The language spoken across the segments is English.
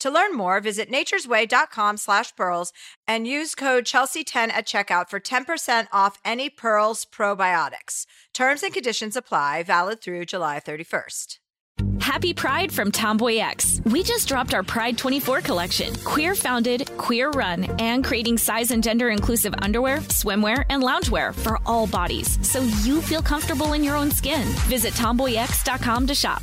To learn more, visit naturesway.com slash pearls and use code Chelsea10 at checkout for 10% off any Pearls probiotics. Terms and conditions apply, valid through July 31st. Happy Pride from Tomboy X. We just dropped our Pride 24 collection. Queer founded, queer run, and creating size and gender inclusive underwear, swimwear, and loungewear for all bodies so you feel comfortable in your own skin. Visit tomboyx.com to shop.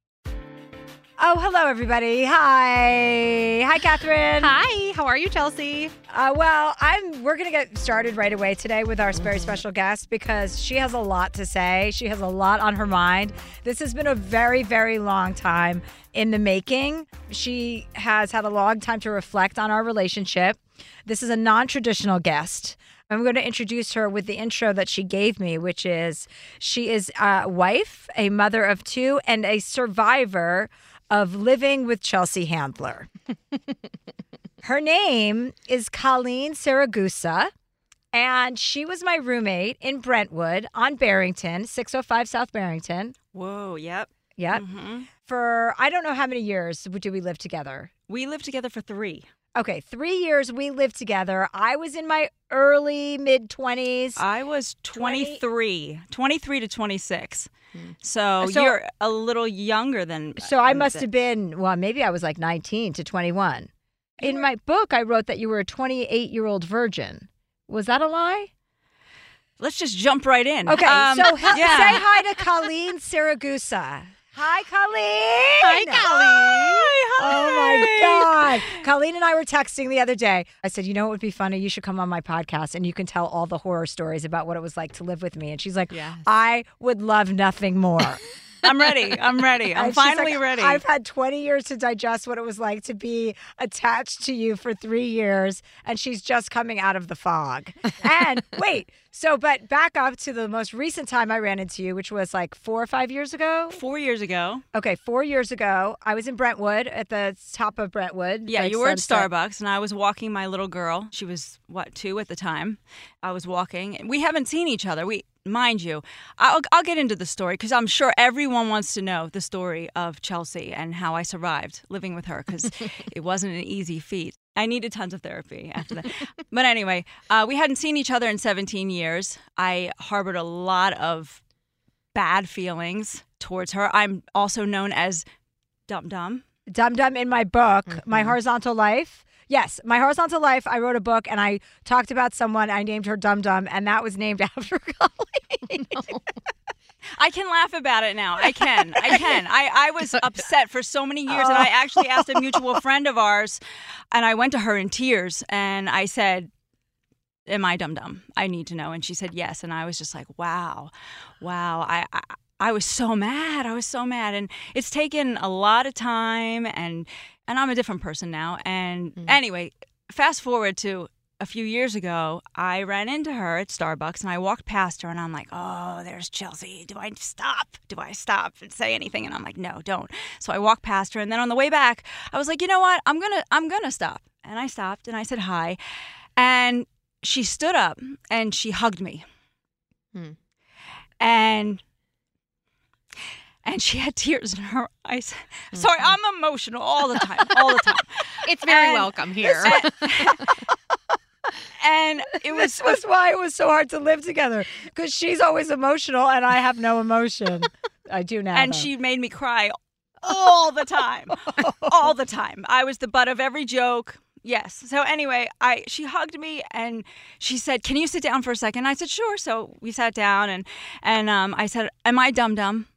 Oh, hello, everybody. Hi. Hi, Catherine. Hi, how are you, Chelsea? Uh, well, I'm. We're gonna get started right away today with our very special guest because she has a lot to say. She has a lot on her mind. This has been a very, very long time in the making. She has had a long time to reflect on our relationship. This is a non-traditional guest. I'm going to introduce her with the intro that she gave me, which is she is a wife, a mother of two, and a survivor of living with Chelsea Handler. Her name is Colleen Siragusa, and she was my roommate in Brentwood on Barrington, 605 South Barrington. Whoa, yep. Yep. hmm For I don't know how many years do we live together. We lived together for three. Okay, three years we lived together. I was in my early mid 20s. I was 23, 23 to 26. So, Uh, So- you're a little younger than. So I must have been, well, maybe I was like 19 to 21. In my book, I wrote that you were a 28 year old virgin. Was that a lie? Let's just jump right in. Okay, Um, so yeah. say hi to Colleen Siragusa. Hi, Colleen. Hi, Colleen. Oh my God. Colleen and I were texting the other day. I said, You know what would be funny? You should come on my podcast and you can tell all the horror stories about what it was like to live with me. And she's like, Yes. I would love nothing more. I'm ready. I'm ready. I'm she's like, finally ready. I've had 20 years to digest what it was like to be attached to you for three years, and she's just coming out of the fog. And wait, so, but back up to the most recent time I ran into you, which was like four or five years ago. Four years ago. Okay, four years ago, I was in Brentwood at the top of Brentwood. Yeah, like you were at Starbucks, and I was walking my little girl. She was what two at the time. I was walking. And we haven't seen each other. We, mind you, I'll I'll get into the story because I'm sure everyone wants to know the story of Chelsea and how I survived living with her because it wasn't an easy feat. I needed tons of therapy after that. but anyway, uh, we hadn't seen each other in 17 years. I harbored a lot of bad feelings towards her. I'm also known as Dum Dum. Dum Dum in my book, Mm-hmm. My Horizontal Life. Yes, My Horizontal Life. I wrote a book and I talked about someone. I named her Dum Dum, and that was named after Colleen. I can laugh about it now. I can. I can. I, I was upset for so many years, and oh. I actually asked a mutual friend of ours, and I went to her in tears, and I said, Am I dum dum? I need to know. And she said yes. And I was just like, wow, wow. I, I I was so mad. I was so mad, and it's taken a lot of time, and and I'm a different person now. And mm. anyway, fast forward to a few years ago, I ran into her at Starbucks and I walked past her and I'm like, oh, there's Chelsea. Do I stop? Do I stop and say anything? And I'm like, no, don't. So I walked past her and then on the way back, I was like, you know what? I'm gonna I'm gonna stop. And I stopped and I said hi. And she stood up and she hugged me. Hmm. And and she had tears in her eyes. Mm-hmm. Sorry, I'm emotional all the time, all the time. it's very and, welcome here. And, it was this was why it was so hard to live together because she's always emotional and I have no emotion. I do now. And though. she made me cry all the time, all the time. I was the butt of every joke. Yes. So anyway, I she hugged me and she said, "Can you sit down for a second? I said, "Sure." So we sat down and and um, I said, "Am I dumb dumb?"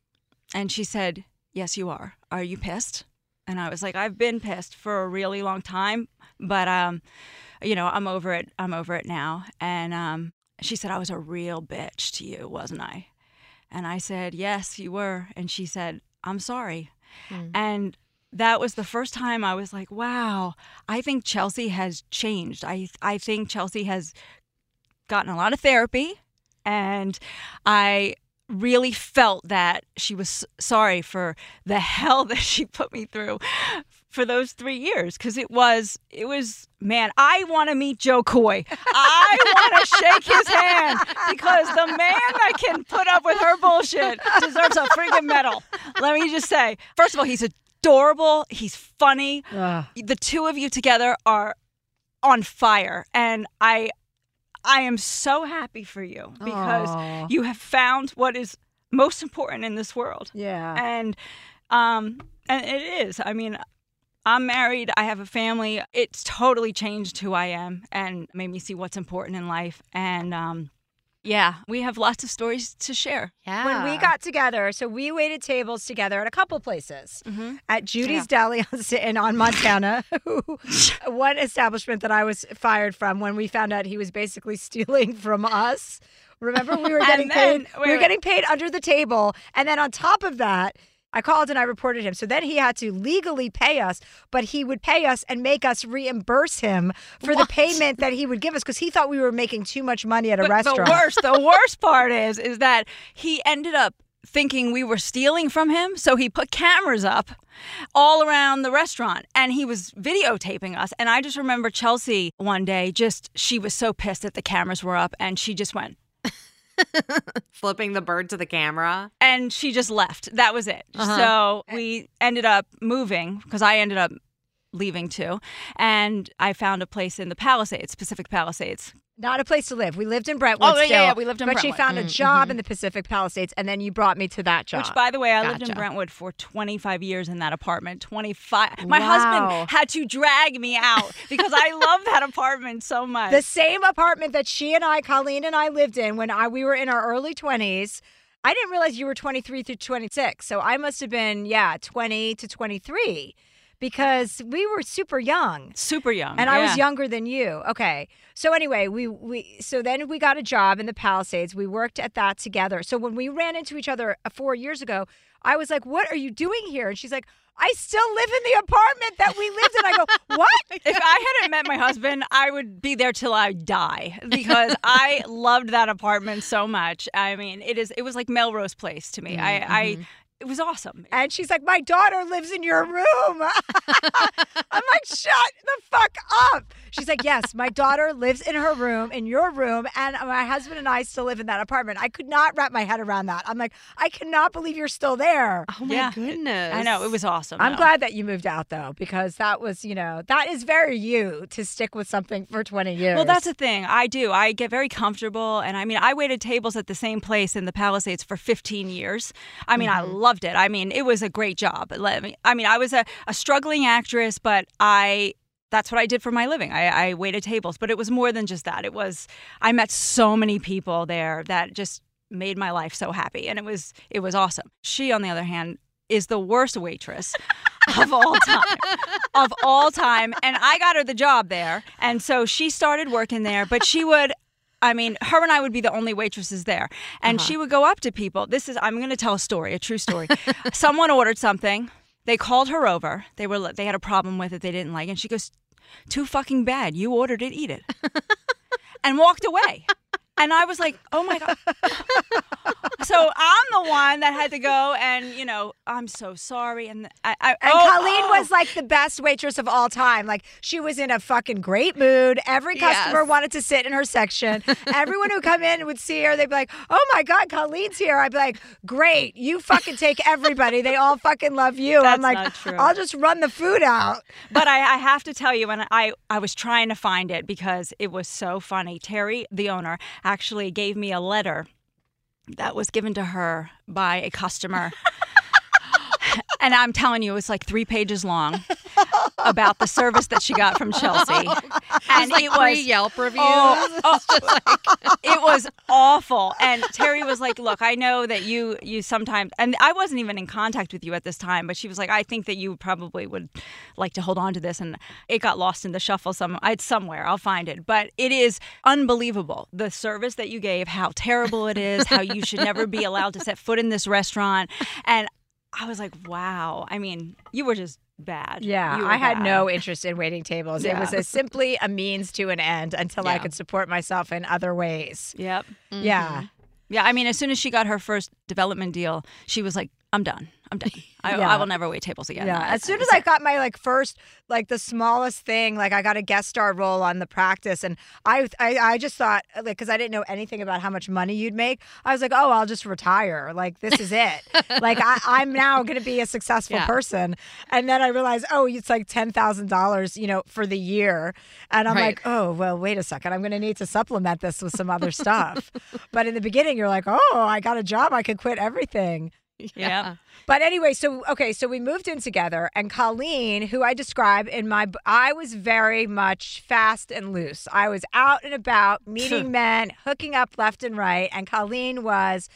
And she said, "Yes, you are. Are you pissed?" And I was like, "I've been pissed for a really long time, but um, you know, I'm over it. I'm over it now." And um, she said, "I was a real bitch to you, wasn't I?" And I said, "Yes, you were." And she said, "I'm sorry." Mm. And that was the first time I was like, wow, I think Chelsea has changed. I I think Chelsea has gotten a lot of therapy and I really felt that she was sorry for the hell that she put me through for those three years because it was it was man i want to meet Jo Koy. I want to shake his hand because the man that can put up with her bullshit deserves a freaking medal. Let me just say first of all he's adorable he's funny. Ugh. the two of you together are on fire and i I am so happy for you because Aww. you have found what is most important in this world. Yeah. And um and it is. I mean, I'm married, I have a family. It's totally changed who I am and made me see what's important in life and um yeah, we have lots of stories to share. Yeah. When we got together, so we waited tables together at a couple places. Mm-hmm. At Judy's yeah. Deli in on Montana, one establishment that I was fired from when we found out he was basically stealing from us. Remember, we were getting then, paid. Wait, we were wait. getting paid under the table, and then on top of that, I called and I reported him. So then he had to legally pay us, but he would pay us and make us reimburse him for what? the payment that he would give us because he thought we were making too much money at a but restaurant. The worst, the worst part is, is that he ended up thinking we were stealing from him. So he put cameras up all around the restaurant and he was videotaping us. And I just remember Chelsea one day, just she was so pissed that the cameras were up and she just went, flipping the bird to the camera. And she just left. That was it. Uh-huh. So we ended up moving because I ended up leaving too. And I found a place in the Palisades, Pacific Palisades, not a place to live. We lived in Brentwood. Oh, still, yeah, yeah, we lived in but Brentwood. she found a mm-hmm. job in the Pacific Palisades, and then you brought me to that job. Which, by the way, I gotcha. lived in Brentwood for 25 years in that apartment. 25. My wow. husband had to drag me out because I love that apartment so much. The same apartment that she and I, Colleen and I, lived in when I, we were in our early 20s. I didn't realize you were 23 through 26, so I must have been yeah 20 to 23 because we were super young. Super young. And yeah. I was younger than you. Okay. So anyway, we we so then we got a job in the Palisades. We worked at that together. So when we ran into each other uh, 4 years ago, I was like, "What are you doing here?" And she's like, I still live in the apartment that we lived in. I go, what? if I hadn't met my husband, I would be there till I die because I loved that apartment so much. I mean, it is it was like Melrose Place to me. Mm-hmm. I, I mm-hmm it was awesome. And she's like, My daughter lives in your room. I'm like, Shut the fuck up. She's like, Yes, my daughter lives in her room, in your room, and my husband and I still live in that apartment. I could not wrap my head around that. I'm like, I cannot believe you're still there. Oh my yeah. goodness. I know. It was awesome. I'm though. glad that you moved out though, because that was, you know, that is very you to stick with something for 20 years. Well, that's the thing. I do. I get very comfortable. And I mean, I waited tables at the same place in the Palisades for 15 years. I mean, mm-hmm. I loved it. I mean, it was a great job. I mean, I was a, a struggling actress, but I that's what I did for my living. I, I, waited tables, but it was more than just that. It was I met so many people there that just made my life so happy, and it was it was awesome. She, on the other hand, is the worst waitress. of all time. Of all time. And I got her the job there. And so she started working there, but she would I mean, her and I would be the only waitresses there. And uh-huh. she would go up to people. This is I'm going to tell a story, a true story. Someone ordered something. They called her over. They were they had a problem with it. They didn't like it. And she goes, "Too fucking bad. You ordered it. Eat it." and walked away. And I was like, "Oh my god!" so I'm the one that had to go, and you know, I'm so sorry. And I, I And oh, Colleen oh. was like the best waitress of all time. Like she was in a fucking great mood. Every customer Yes. wanted to sit in her section. Everyone who come in would see her. They'd be like, "Oh my god, Colleen's here." I'd be like, "Great, you fucking take everybody. They all fucking love you." I'm like. "I'll just run the food out." but I, I have to tell you, and I, I was trying to find it because it was so funny. Terry, the owner, actually gave me a letter that was given to her by a customer. and I'm telling you, it was like three pages long about the service that she got from Chelsea. and like it was Yelp oh, reviews. Oh, oh, it was awful. And Terry was like, "Look, I know that you you sometimes and I wasn't even in contact with you at this time, but she was like, I think that you probably would like to hold on to this and it got lost in the shuffle some it's somewhere. I'll find it. But it is unbelievable. The service that you gave, how terrible it is, how you should never be allowed to set foot in this restaurant. And I was like, wow. I mean, you were just bad. Yeah, I had bad. no interest in waiting tables. It was a, simply a means to an end until I could support myself in other ways. Yep. Yeah. Mm-hmm. Yeah, I mean, as soon as she got her first development deal, she was like, "I'm done. I'm done. I, Yeah. I will never wait tables again." Yeah. As soon as I got my like first, like the smallest thing, like I got a guest star role on the practice, and I, I, I just thought, like, because I didn't know anything about how much money you'd make, I was like, oh, I'll just retire. Like this is it. like I, I'm now going to be a successful Yeah. person, and then I realized, oh, it's like ten thousand dollars, you know, for the year, and I'm Right. like, oh, well, wait a second, I'm going to need to supplement this with some other stuff. but in the beginning, you're like, oh, I got a job, I could quit everything. yeah. But anyway, so okay, so we moved in together, and Colleen, who I describe in my, I was very much fast and loose. I was out and about, meeting men, hooking up left and right, and Colleen was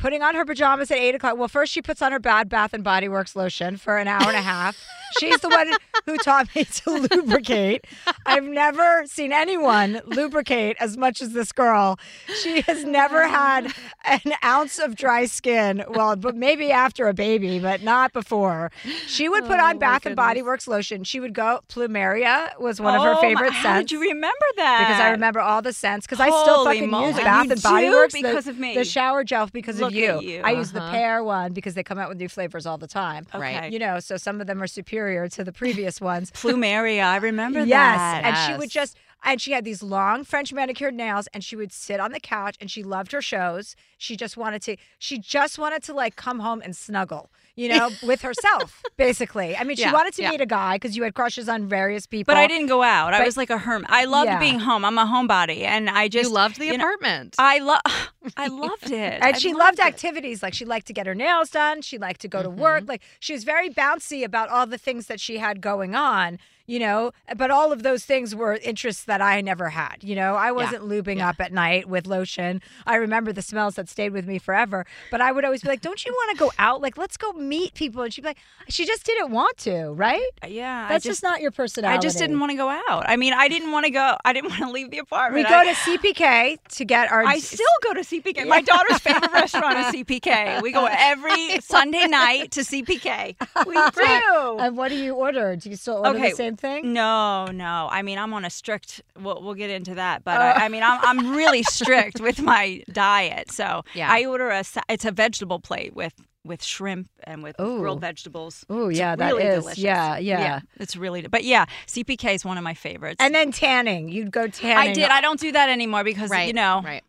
putting on her pajamas at eight o'clock. Well, first she puts on her Bad Bath and Body Works lotion for an hour and a half. She's the one who taught me to lubricate. I've never seen anyone lubricate as much as this girl. She has never had an ounce of dry skin. Well, but maybe after a baby, but not before. She would put on oh, Bath and Body Works lotion. She would go. Plumeria was one of her Oh, my- favorite How scents did you remember that? because I remember all the scents. Because I still fucking moly. use Bath and Body? Works the- because of me. The shower gel because Look of you. at you. I use the Uh-huh. pear one because they come out with new flavors all the time. Right. Okay. You know, so some of them are superior to the previous ones. Plumeria, I remember that. yes, that. and she would just. And she had these long French manicured nails, and she would sit on the couch, and she loved her shows. She just wanted to. She just wanted to like come home and snuggle, you know, with herself, basically. I mean, she Yeah, wanted to yeah. meet a guy because you had crushes on various people. But I didn't go out. I was like a hermit. I loved Yeah. being home. I'm a homebody, and I just you loved the you know, apartment. I love. I loved it. And I she loved it. activities. Like she liked to get her nails done. She liked to go to work. Mm-hmm. Like she was very bouncy about all the things that she had going on, you know. But all of those things were interests that I never had. You know, I wasn't lubing up at night with lotion. I remember the smells that stayed with me forever. But I would always be like, Don't you want to go out? Like, let's go meet people. And she'd be like, She just didn't want to, right? Yeah, That's just, just. not your personality. I just didn't want to go out. I mean, I didn't want to go. I didn't want to leave the apartment. We go I, to CPK to get our. I still go to CPK. My daughter's favorite restaurant is CPK. We go every Sunday night to CPK. We do. And what do you order? Do you still order Okay, the same thing? No, no. I mean, I'm on a strict. We'll, we'll get into that, but I, oh. I mean, I'm I'm really strict with my diet. So Yeah. I order a. It's a vegetable plate with with shrimp and with Ooh. grilled vegetables. Oh yeah, that really is. delicious. Yeah, yeah. It's really. But yeah, CPK is one of my favorites. And then tanning. You'd go tanning. I did. I don't do that anymore because right. you know Right.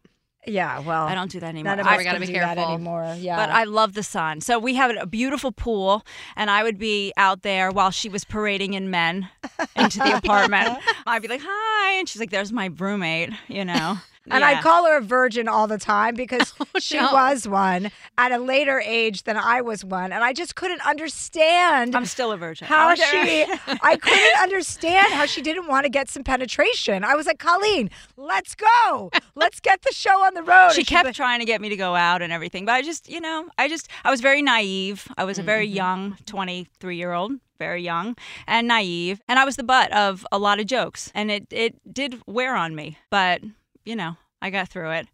Yeah, well, I don't do that anymore. None of I- us we gotta can be do that careful. anymore. Yeah, But I love the sun. So we have a beautiful pool, and I would be out there while she was parading in men into the apartment. I'd be like, "Hi," and she's like, "There's my roommate," you know. And Yeah. I'd call her a virgin all the time because she no. was one at a later age than I was one. And I just couldn't understand I'm still a virgin. how I'm she, I couldn't understand how she didn't want to get some penetration. I was like, Colleen, let's go. Let's get the show on the road. she And kept be- trying to get me to go out and everything but i just you know i just i was very naive i was a very Mm-hmm. young 23 year old very young and naive and i was the butt of a lot of jokes and it it did wear on me but you know i got through it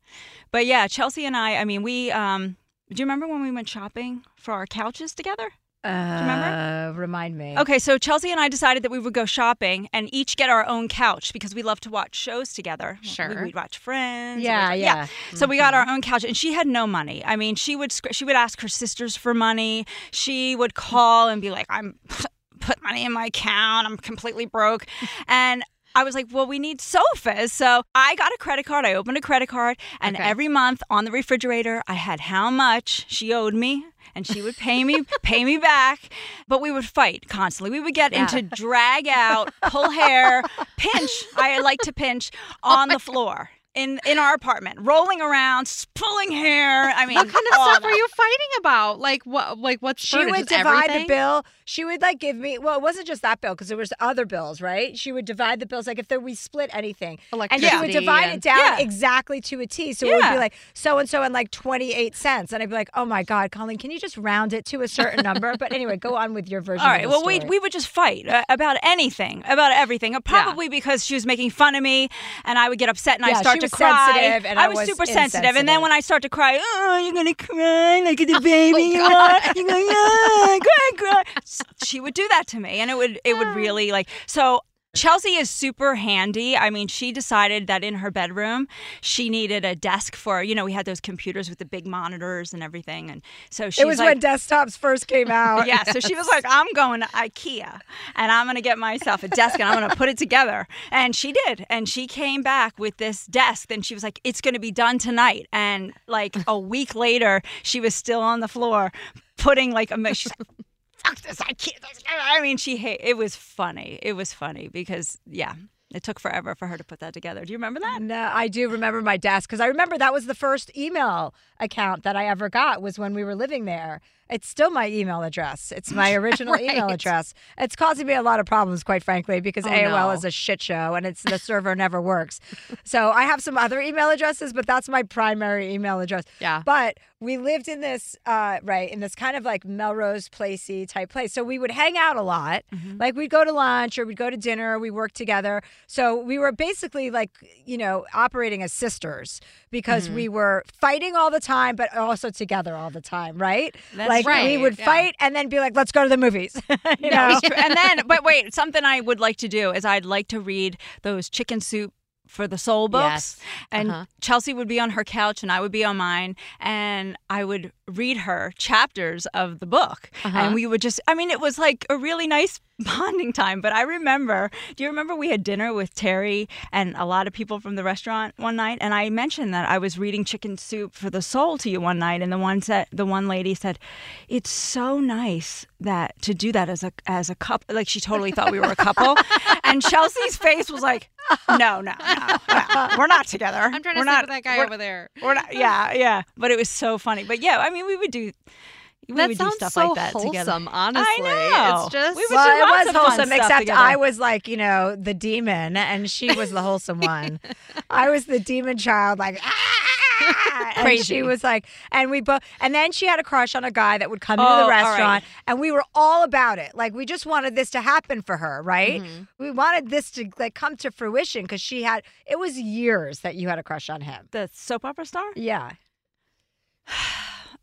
but yeah chelsea and i i mean we um do you remember when we went shopping for our couches together Uh, remind me. Okay, so Chelsea and I decided that we would go shopping and each get our own couch because we love to watch shows together. Sure. We, would watch Friends. Yeah, we'd- yeah. So we got our own couch, and she had no money. I mean, she would she would ask her sisters for money. She would call and be like, "I'm put money in my account. I'm completely broke," and. I was like, well, we need sofas. So I got a credit card. I opened a credit card, and Okay. every month on the refrigerator, I had how much she owed me, and she would pay me, pay me back. But we would fight constantly. We would get into drag out, pull hair, pinch. I like to pinch oh on the floor. In, in our apartment, rolling around, pulling hair. I mean, What kind of stuff were you fighting about? Like what? Like what's She would Just divide everything? the bill. She would like give me. Well, it wasn't just that bill because there was other bills, right? She would divide the bills. Like if there, we split anything, Electricity and she would divide and- it down Yeah. exactly to a T. So it would be like so and so and like twenty eight cents, and I'd be like, oh my god, Colleen, can you just round it to a certain number? But anyway, go on with your version. All right. Well, we story. we would just fight uh, about anything, about everything. Uh, Probably because she was making fun of me, and I would get upset and Yeah, I start she to cry. sensitive and I was, was super sensitive, and then when I start to cry, oh, you're gonna cry like the oh baby. Oh, you are. You're gonna cry, cry, cry. She would do that to me, and it would it would really like so. Chelsea is super handy. I mean, she decided that in her bedroom she needed a desk for, you know, we had those computers with the big monitors and everything. And so she's it was like, when desktops first came out. yeah, so she was like, I'm going to IKEA and I'm going to get myself a desk and I'm going to put it together. And she did. And she came back with this desk and she was like, it's going to be done tonight. And like a week later, she was still on the floor putting like a, she's like, fuck this IKEA. This. I mean, she, hate, it was funny. It was funny because, yeah. It took forever for her to put that together. Do you remember that? No, I do remember my desk because I remember that was the first email account that I ever got was when we were living there. It's still my email address. It's my original email address. It's causing me a lot of problems, quite frankly, because Oh, AOL no. is a shit show and it's the server never works. So I have some other email addresses, but that's my primary email address. Yeah. But we lived in this, uh, right, in this kind of like Melrose Placey type place. So we would hang out a lot. Mm-hmm. Like we'd go to lunch or we'd go to dinner. We worked together. So we were basically like, you know, operating as sisters because Mm-hmm. we were fighting all the time, but also together all the time, right? That's like we right, would yeah. fight and then be like, let's go to the movies. you know? And then, but wait, something I would like to do is I'd like to read those chicken soup for the soul books. Yes. And Uh-huh. Chelsea would be on her couch and I would be on mine. And I would read her chapters of the book. Uh-huh. And we would just, I mean, it was like a really nice bonding time. But I remember, do you remember we had dinner with Terry and a lot of people from the restaurant one night? And I mentioned that I was reading Chicken Soup for the Soul to you one night. And the one said, the one lady said, it's so nice that to do that as a as a couple like she totally thought we were a couple and chelsea's face was like no no no, no we're not together I'm trying to we're sleep not, with that guy we're- over there. we're not yeah yeah but it was so funny but yeah i mean we would do we that would do stuff so like that together wholesome. Honestly, I know. it's just We would well, do lots it was of wholesome, except together. I was like, you know, the demon, and she was the wholesome one. I was the demon child, like, ah! and Crazy. she was like, and we both, and then she had a crush on a guy that would come into Oh, the all right. restaurant, and we were all about it. Like, we just wanted this to happen for her, right? Mm-hmm. We wanted this to like come to fruition because she had. It was years that you had a crush on him. the soap opera star Yeah.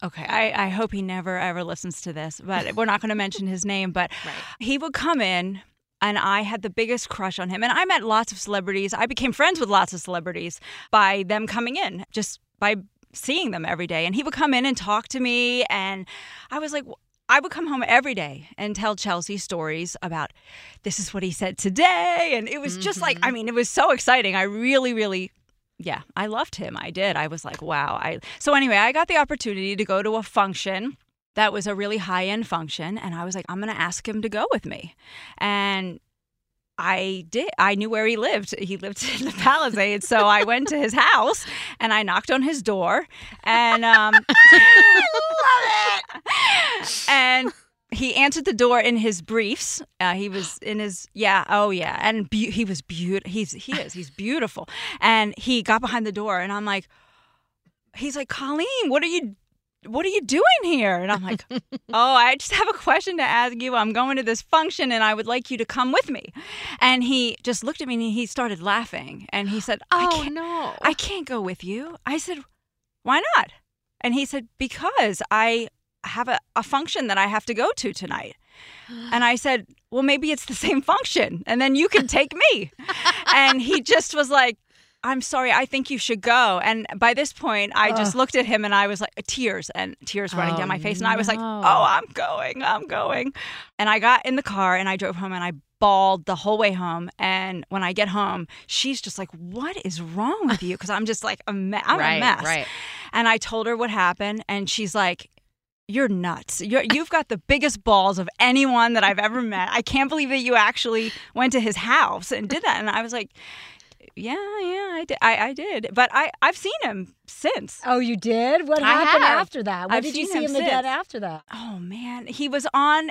okay I, I hope he never ever listens to this but we're not going to mention his name but Right. he would come in and I had the biggest crush on him. And I met lots of celebrities. I became friends with lots of celebrities by them coming in, just by seeing them every day. And he would come in and talk to me. And I was like, I would come home every day and tell Chelsea stories about this is what he said today. And it was just like, I mm-hmm. mean, it was so exciting. I really, really yeah, I loved him. I did. I was like, wow. I so anyway, I got the opportunity to go to a function that was a really high end function, and I was like, I'm gonna ask him to go with me, and I did. I knew where he lived. He lived in the Palisades, so I went to his house and I knocked on his door, and um, and he answered the door in his briefs. Uh, he was in his yeah, oh yeah, and be- he was beautiful. He's he is he's beautiful, and he got behind the door, and I'm like, he's like, Colleen, what are you? What are you doing here? And I'm like, oh, I just have a question to ask you. I'm going to this function and I would like you to come with me. And he just looked at me and he started laughing. And he said, oh, I Oh can't, no. I can't go with you. I said, why not? And he said, because I have a, a function that I have to go to tonight. And I said, well, maybe it's the same function and then you can take me. and he just was like, I'm sorry, I think you should go. And by this point, I just looked at him and I was like, tears and tears running Oh, down my face. And I was like, oh, oh, I'm going, I'm going. And I got in the car and I drove home and I bawled the whole way home. And when I get home, she's just like, what is wrong with you? Because I'm just like, a me- I'm right, a mess. right. And I told her what happened, and she's like, "You're nuts. You're, you've got the biggest balls of anyone that I've ever met. I can't believe that you actually went to his house and did that." And I was like, "Yeah, yeah, I did. I, I did. But I I've seen him since. Oh, you did? What I happened have. after that? When I've did you seen see him him again after that? Oh man, he was on,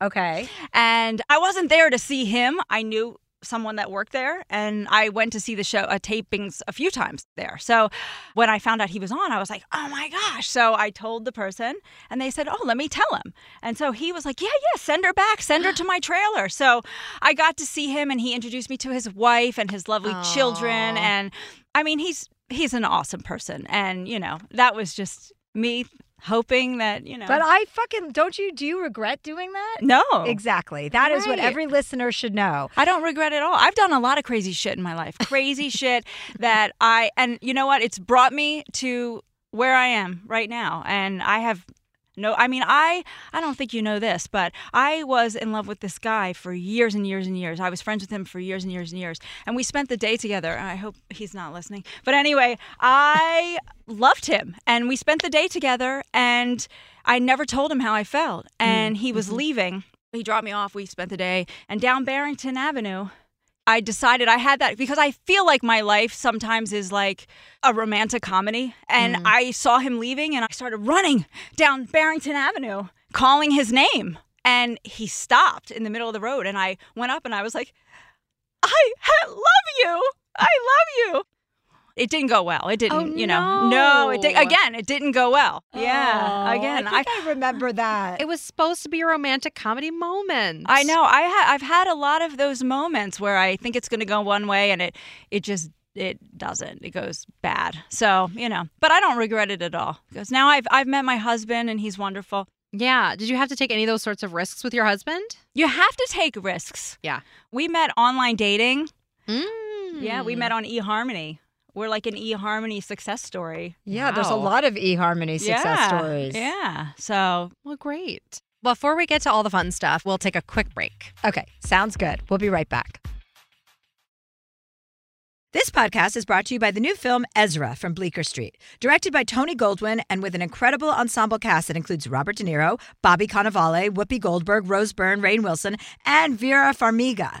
Okay. and I wasn't there to see him. I knew." Someone that worked there, and I went to see the show uh, tapings a few times there. So, when I found out he was on, I was like, "Oh my gosh!" So I told the person, and they said, "Oh, let me tell him." And so he was like, "Yeah, yeah, send her back, send her to my trailer." So I got to see him, and he introduced me to his wife and his lovely children. And I mean, he's he's an awesome person, and you know, that was just me hoping that you know. But I fucking don't you do you regret doing that? no, Exactly. That is what every listener should know. I don't regret it all. I've done a lot of crazy shit in my life. Crazy shit that I and you know what? It's brought me to where I am right now. And I have no I mean I I don't think you know this, but I was in love with this guy for years and years and years. I was friends with him for years and years and years. And we spent the day together. I hope he's not listening. But anyway, I loved him and we spent the day together and I never told him how I felt. Mm, and he was mm-hmm. leaving. He dropped me off. We spent the day and down Barrington Avenue. I decided I had that because I feel like my life sometimes is like a romantic comedy. And mm. I saw him leaving and I started running down Barrington Avenue, calling his name. And he stopped in the middle of the road. And I went up and I was like, I love you. I love you. It didn't go well. It didn't, Oh, you know. No, it did, again, it didn't go well. yeah. Oh, Again, I think I, remember that. It was supposed to be a romantic comedy moment. I know. I ha- I've had a lot of those moments where I think it's going to go one way and it it just it doesn't. It goes bad. So you know, but I don't regret it at all because now I've I've met my husband and he's wonderful. Yeah. Did you have to take any of those sorts of risks with your husband? You have to take risks. Yeah. We met online dating. Mm. Yeah, we met on eHarmony. We're like an eHarmony success story. yeah, there's a lot of eHarmony success yeah. stories. Yeah. So Well, great. Before we get to all the fun stuff, we'll take a quick break. Okay, sounds good. We'll be right back. This podcast is brought to you by the new film Ezra from Bleecker Street, directed by Tony Goldwyn and with an incredible ensemble cast that includes Robert De Niro, Bobby Cannavale, Whoopi Goldberg, Rose Byrne, Rainn Wilson, and Vera Farmiga.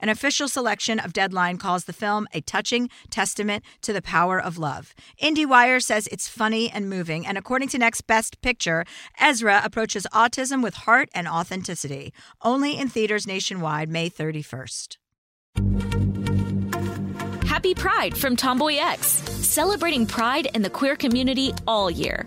An official selection of Deadline calls the film a touching testament to the power of love. IndieWire says it's funny and moving, and according to Next Best Picture, Ezra approaches autism with heart and authenticity. Only in theaters nationwide, May 31st. Happy Pride from Tomboy X, celebrating pride and the queer community all year.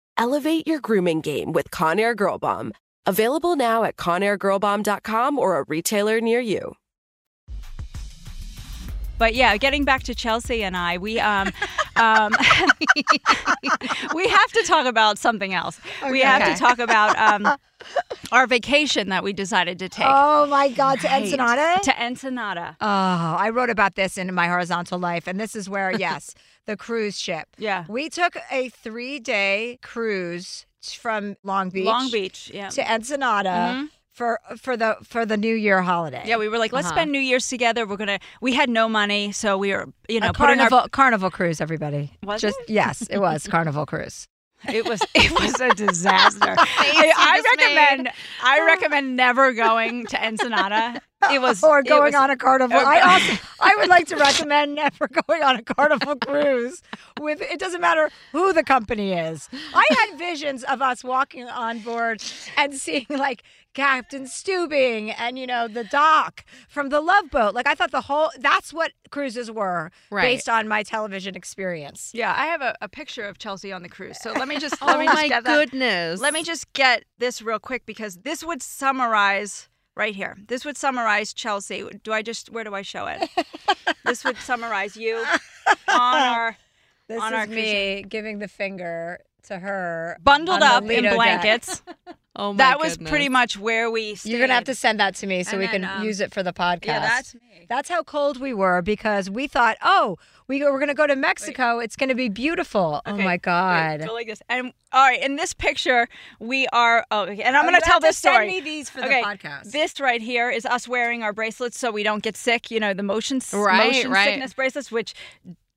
Elevate your grooming game with Conair Girl Bomb. Available now at ConairGirlBomb.com or a retailer near you. But yeah, getting back to Chelsea and I, we um, um, we have to talk about something else. We have Okay. to talk about um, our vacation that we decided to take Oh my God, to Ensenada? To Ensenada. Oh, I wrote about this in my horizontal life, and this is where, yes, the cruise ship. Yeah. We took a three day cruise from Long Beach, Long Beach. Yeah. to Ensenada for for the for the New Year holiday. Yeah, we were like, let's Uh-huh. spend New Year's together. We're gonna. We had no money, so we were, you know, a putting carnival our. carnival cruise. Everybody, Was just yes, it was carnival cruise. It was it was a disaster. I, I recommend I recommend never going to Ensenada. It was or going was- on a carnival. or I also I would like to recommend never going on a carnival cruise with it doesn't matter who the company is. I had visions of us walking on board and seeing like Captain Steubing and you know the Doc from the Love Boat. Like I thought the whole that's what cruises were Right. based on my television experience. Yeah, I have a, a picture of Chelsea on the cruise. So let me just Oh let me oh just my get that. goodness. Let me just get this real quick because this would summarize right here. This would summarize Chelsea. Do I just where do I show it? this would summarize you on our This On is our me giving the finger to her bundled up in blankets. oh my that was goodness. pretty much where we stayed. You're gonna have to send that to me so And we then, can um, use it for the podcast. Yeah, that's me. That's how cold we were because we thought, oh, we we're gonna go to Mexico. It's gonna be beautiful. oh Okay, my wait, god! go like this. And all right, in this picture, we are. Oh, okay, and I'm Oh, going to tell this story. send me these for the podcast. This right here is us wearing our bracelets so we don't get sick. You know, the motion s- Right, motion right. sickness bracelets, which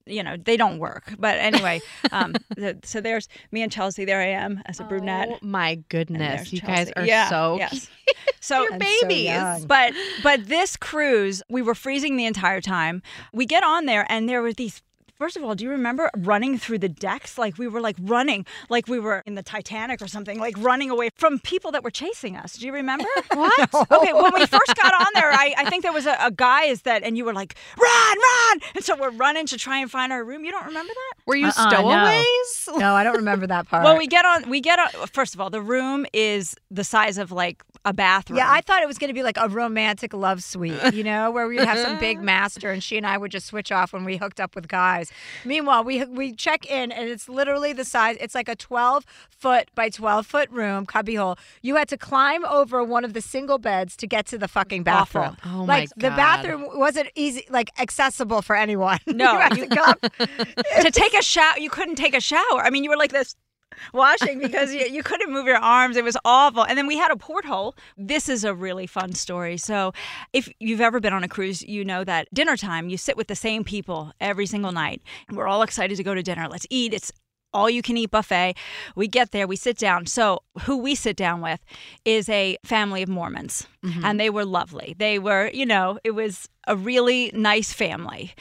you know they don't work. But anyway, um, the, so there's me and Chelsea. There I am as a brunette. Oh my goodness. You guys are yeah, so yes. So so babies. young. but but this cruise, we were freezing the entire time. We get on there and there were these First of all, do you remember running through the decks? Like we were like running, like we were in the Titanic or something, like running away from people that were chasing us. Do you remember? what? Okay, when we first got on there, I, I think there was a, a guy is that, and you were like, run, run! And so we're running to try and find our room. You don't remember that? Were you Uh-uh, no. stowaways? no, I don't remember that part. Well, we get on. We get on. First of all, the room is the size of like a bathroom. Yeah, I thought it was going to be like a romantic love suite, you know, where we'd have some big master and she and I would just switch off when we hooked up with guys. Meanwhile, we we check in and it's literally the size. It's like a 12 foot by 12 foot room, cubbyhole. You had to climb over one of the single beds to get to the fucking bathroom. Oh, my like the bathroom wasn't easy, like accessible for anyone. No, you you- to to take a shower, you couldn't take a shower. I mean, you were like this washing because you, you couldn't move your arms. It was awful. And then we had a porthole. This is a really fun story. So, if you've ever been on a cruise, you know that dinner time, you sit with the same people every single night. And we're all excited to go to dinner. Let's eat. It's all you can eat buffet. We get there, we sit down. So, who we sit down with is a family of Mormons, mm-hmm. and they were lovely. They were, you know, it was a really nice family.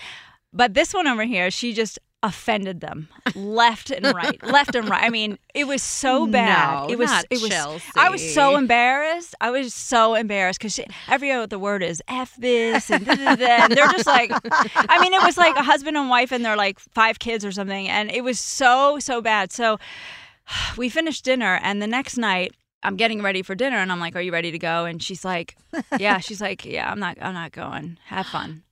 But this one over here, she just offended them left and right, left and right. I mean, it was so bad. No, it was. not it was. I was so embarrassed. I was so embarrassed because every other word is f this and, da, da, da, and they're just like. I mean, it was like a husband and wife and they're like five kids or something, and it was so so bad. So we finished dinner, and the next night. I'm getting ready for dinner and I'm like, "Are you ready to go?" And she's like, "Yeah." She's like, "Yeah, I'm not I'm not going. Have fun."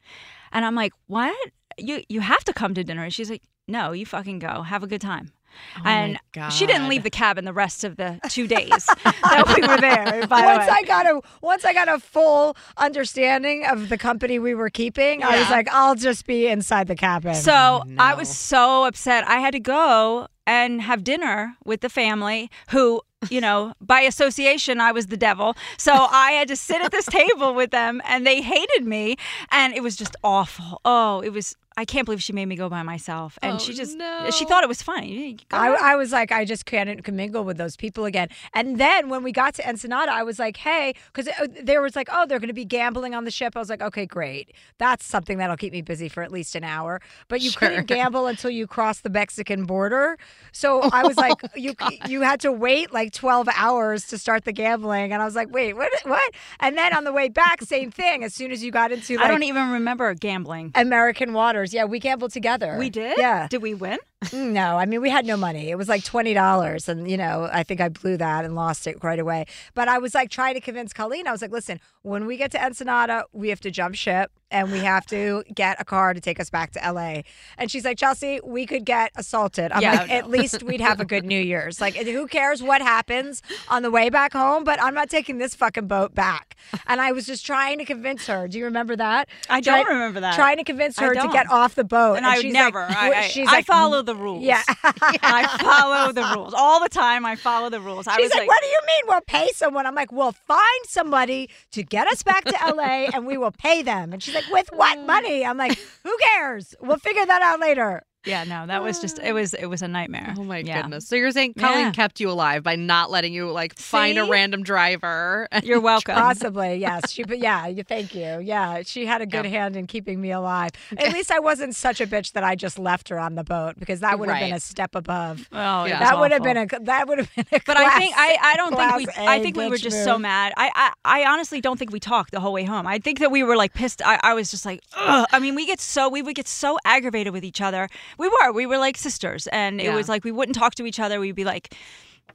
And I'm like, "What? You you have to come to dinner." And she's like, "No, you fucking go. Have a good time." Oh and she didn't leave the cabin the rest of the two days that we were there. By the once way. I got a once I got a full understanding of the company we were keeping, I was like, I'll just be inside the cabin. So I no. was so upset. I had to go and have dinner with the family who, you know, by association, I was the devil. So I had to sit at this table with them and they hated me. And it was just awful. Oh, it was, I can't believe she made me go by myself. And Oh, she just, no. she thought it was funny. I. I was like, I just can't commingle with those people again. And then when we got to Ensenada, I was like, hey, because uh, there was like, oh, they're going to be gambling on the ship. I was like, okay, great. That's something that'll keep me busy for at least an hour. But you couldn't gamble until you crossed the Mexican border. So I was oh like, you you had to wait like 12 hours to start the gambling. And I was like, wait, what? What? And then on the way back, same thing. As soon as you got into like I don't even remember gambling. American Yeah, we gambled together. We did? Yeah. Did we win? Mm, no, I mean we had no money. It was like twenty dollars, and you know I think I blew that and lost it right away. But I was like trying to convince Colleen. I was like, listen, when we get to Ensenada, we have to jump ship and we have to get a car to take us back to LA. And she's like, Chelsea, we could get assaulted. I'm Yeah, like, at least we'd have a good New Year's. Like, who cares what happens on the way back home? But I'm not taking this fucking boat back. And I was just trying to convince her. Do you remember that? I don't Try- remember that. Trying to convince her to get off the boat, And I would she's like- I, I, she's I like, follow mm, the rules. Yeah. I follow the rules all the time. I follow the rules. I She's was like, "What do you mean we'll pay someone?" I'm like, "We'll find somebody to get us back to LA, and we will pay them." And she's like, "With what uh. money?" I'm like, "Who cares? We'll figure that out later." Yeah, no, that was just it ah. was it was a nightmare. Oh my Yeah. goodness. So you're saying Colleen Yeah. kept you alive by not letting you like find a random driver. You're welcome. Possibly, yes. She, but yeah, you- thank you. Yeah, she had a good Yeah. hand in keeping me alive. At least I wasn't such a bitch that I just left her on the boat because that would have been a step above. Oh, Yeah. was That would have been a that would have been a. But I think I, I don't think we class I A think we were bitch just so mad. I, I I honestly don't think we talked the whole way home. I think that we were like pissed. I, I was just like, Ugh. I mean, we get so we would get so aggravated with each other. We were we were like sisters, and it Yeah. was like we wouldn't talk to each other. We'd be like,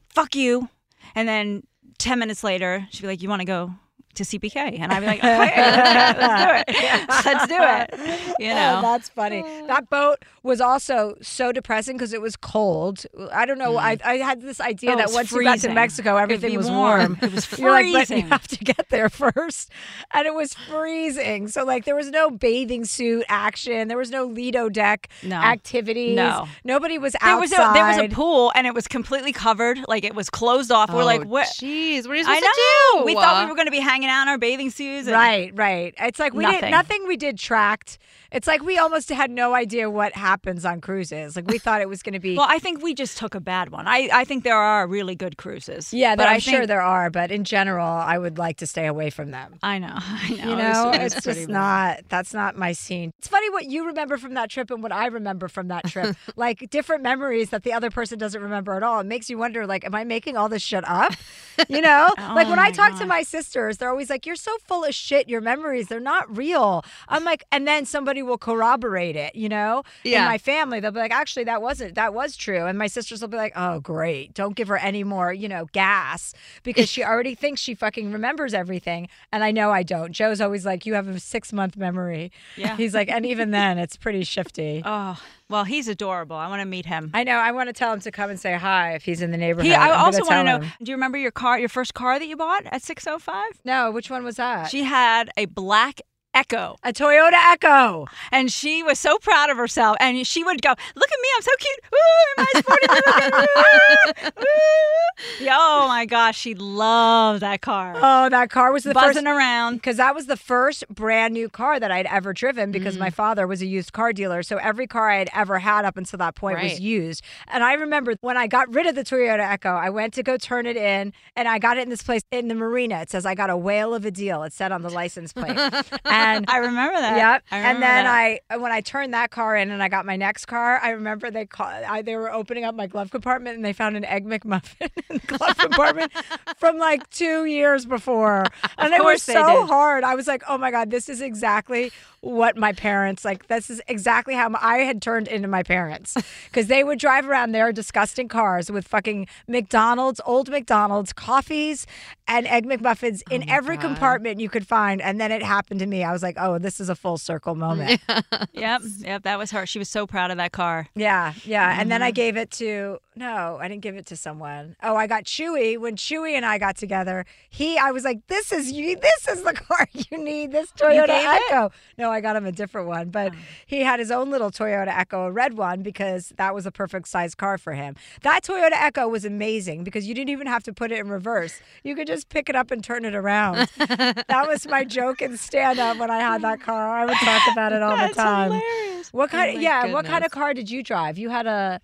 "Fuck you," and then ten minutes later, she'd be like, "You want to go?" To CPK, and I'd be like, okay, let's do it. Let's do it. You Oh, know, that's funny. That boat was also so depressing because it was cold. I don't know. I, mm. I had this idea Oh, that once you got to. Mexico, everything was warm. warm. It was You're like, but you have to get there first, and it was freezing. So like, there was no bathing suit action. There was no Lido deck No. activities. No. nobody was there was a there was a pool, and it was completely covered, like it was closed off. we're like, Oh, what? Jeez, what are you I supposed know. to do? We thought we were going to be hanging out in our bathing suits. and- Right, right. It's like we did Nothing. nothing we did tracked. It's like we almost had no idea what happens on cruises. Like we thought it was going to be Well, I think we just took a bad one. I, I think there are really good cruises. Yeah, but I'm sure there are, but in general, I would like to stay away from them. I know. I know. You know, it was it's just not. That's not my scene. It's funny what you remember from that trip and what I remember from that trip. like different memories that the other person doesn't remember at all. It makes you wonder, like, am I making all this shit up? You know, oh like when I Oh talk to my sisters, they're always like, "You're so full of shit. Your memories, they're not real." I'm like, and then somebody somebody will corroborate it, you know? In Yeah. my family, they'll be like, actually, that wasn't, that was true. And my sisters will be like, oh, great. Don't give her any more, you know, gas because she already thinks she fucking remembers everything. And I know I don't. Joe's always like, you have a six month memory. Yeah. He's like, and even then, it's pretty shifty. Oh, well, he's adorable. I want to meet him. I know. I want to tell him to come and say hi if he's in the neighborhood. He, I I'm also want to know. him. Do you remember your car, your first car that you bought at 605? No, which one was that? She had a black Echo, a Toyota Echo. and she was so proud of herself. And she would go, "Look at me, I'm so cute! Ooh, am I sporty little girl? Ooh, ooh." Oh my gosh, she loved that car. Oh, that car was the Buzzing first. around. Because that was the first brand new car that I'd ever driven because Mm. my father was a used car dealer. So every car I had ever had up until that point was used. And I remember when I got rid of the Toyota Echo, I went to go turn it in and I got it in this place in the marina. It says, I got a whale of a deal. It said on the license plate. and I remember that. Yep. I And then that. I, uh, when I turned that car in and I got my next car, I remember they call, I, they were opening up my glove compartment and they found an egg McMuffin in the glove compartment from like two years before, and it was course they so did. hard. I was like, oh my god, this is exactly what my parents like. This is exactly how I had turned into my parents because they would drive around their disgusting cars with fucking McDonald's, old McDonald's, coffees, and egg McMuffins Oh in every compartment you could find. And then it happened to me. I was like, oh, this is a full circle moment. Yep, yep, that was her. She was so proud of that car. Yeah, yeah. And then Mm-hmm. I gave it to no, I didn't give it to someone. Oh, I got Chewy when Chewy and I got together. He, I was like, this is you. This is the car you need. This Toyota gave it? Echo. No, I got him a different one, but Oh. he had his own little Toyota Echo, a red one, because that was a perfect size car for him. That Toyota Echo was amazing because you didn't even have to put it in reverse. You could just pick it up and turn it around. that was my joke and stand up when I had that car. I would talk about it all the time. hilarious. What kind? Oh my yeah. What kind of car did you drive? You had a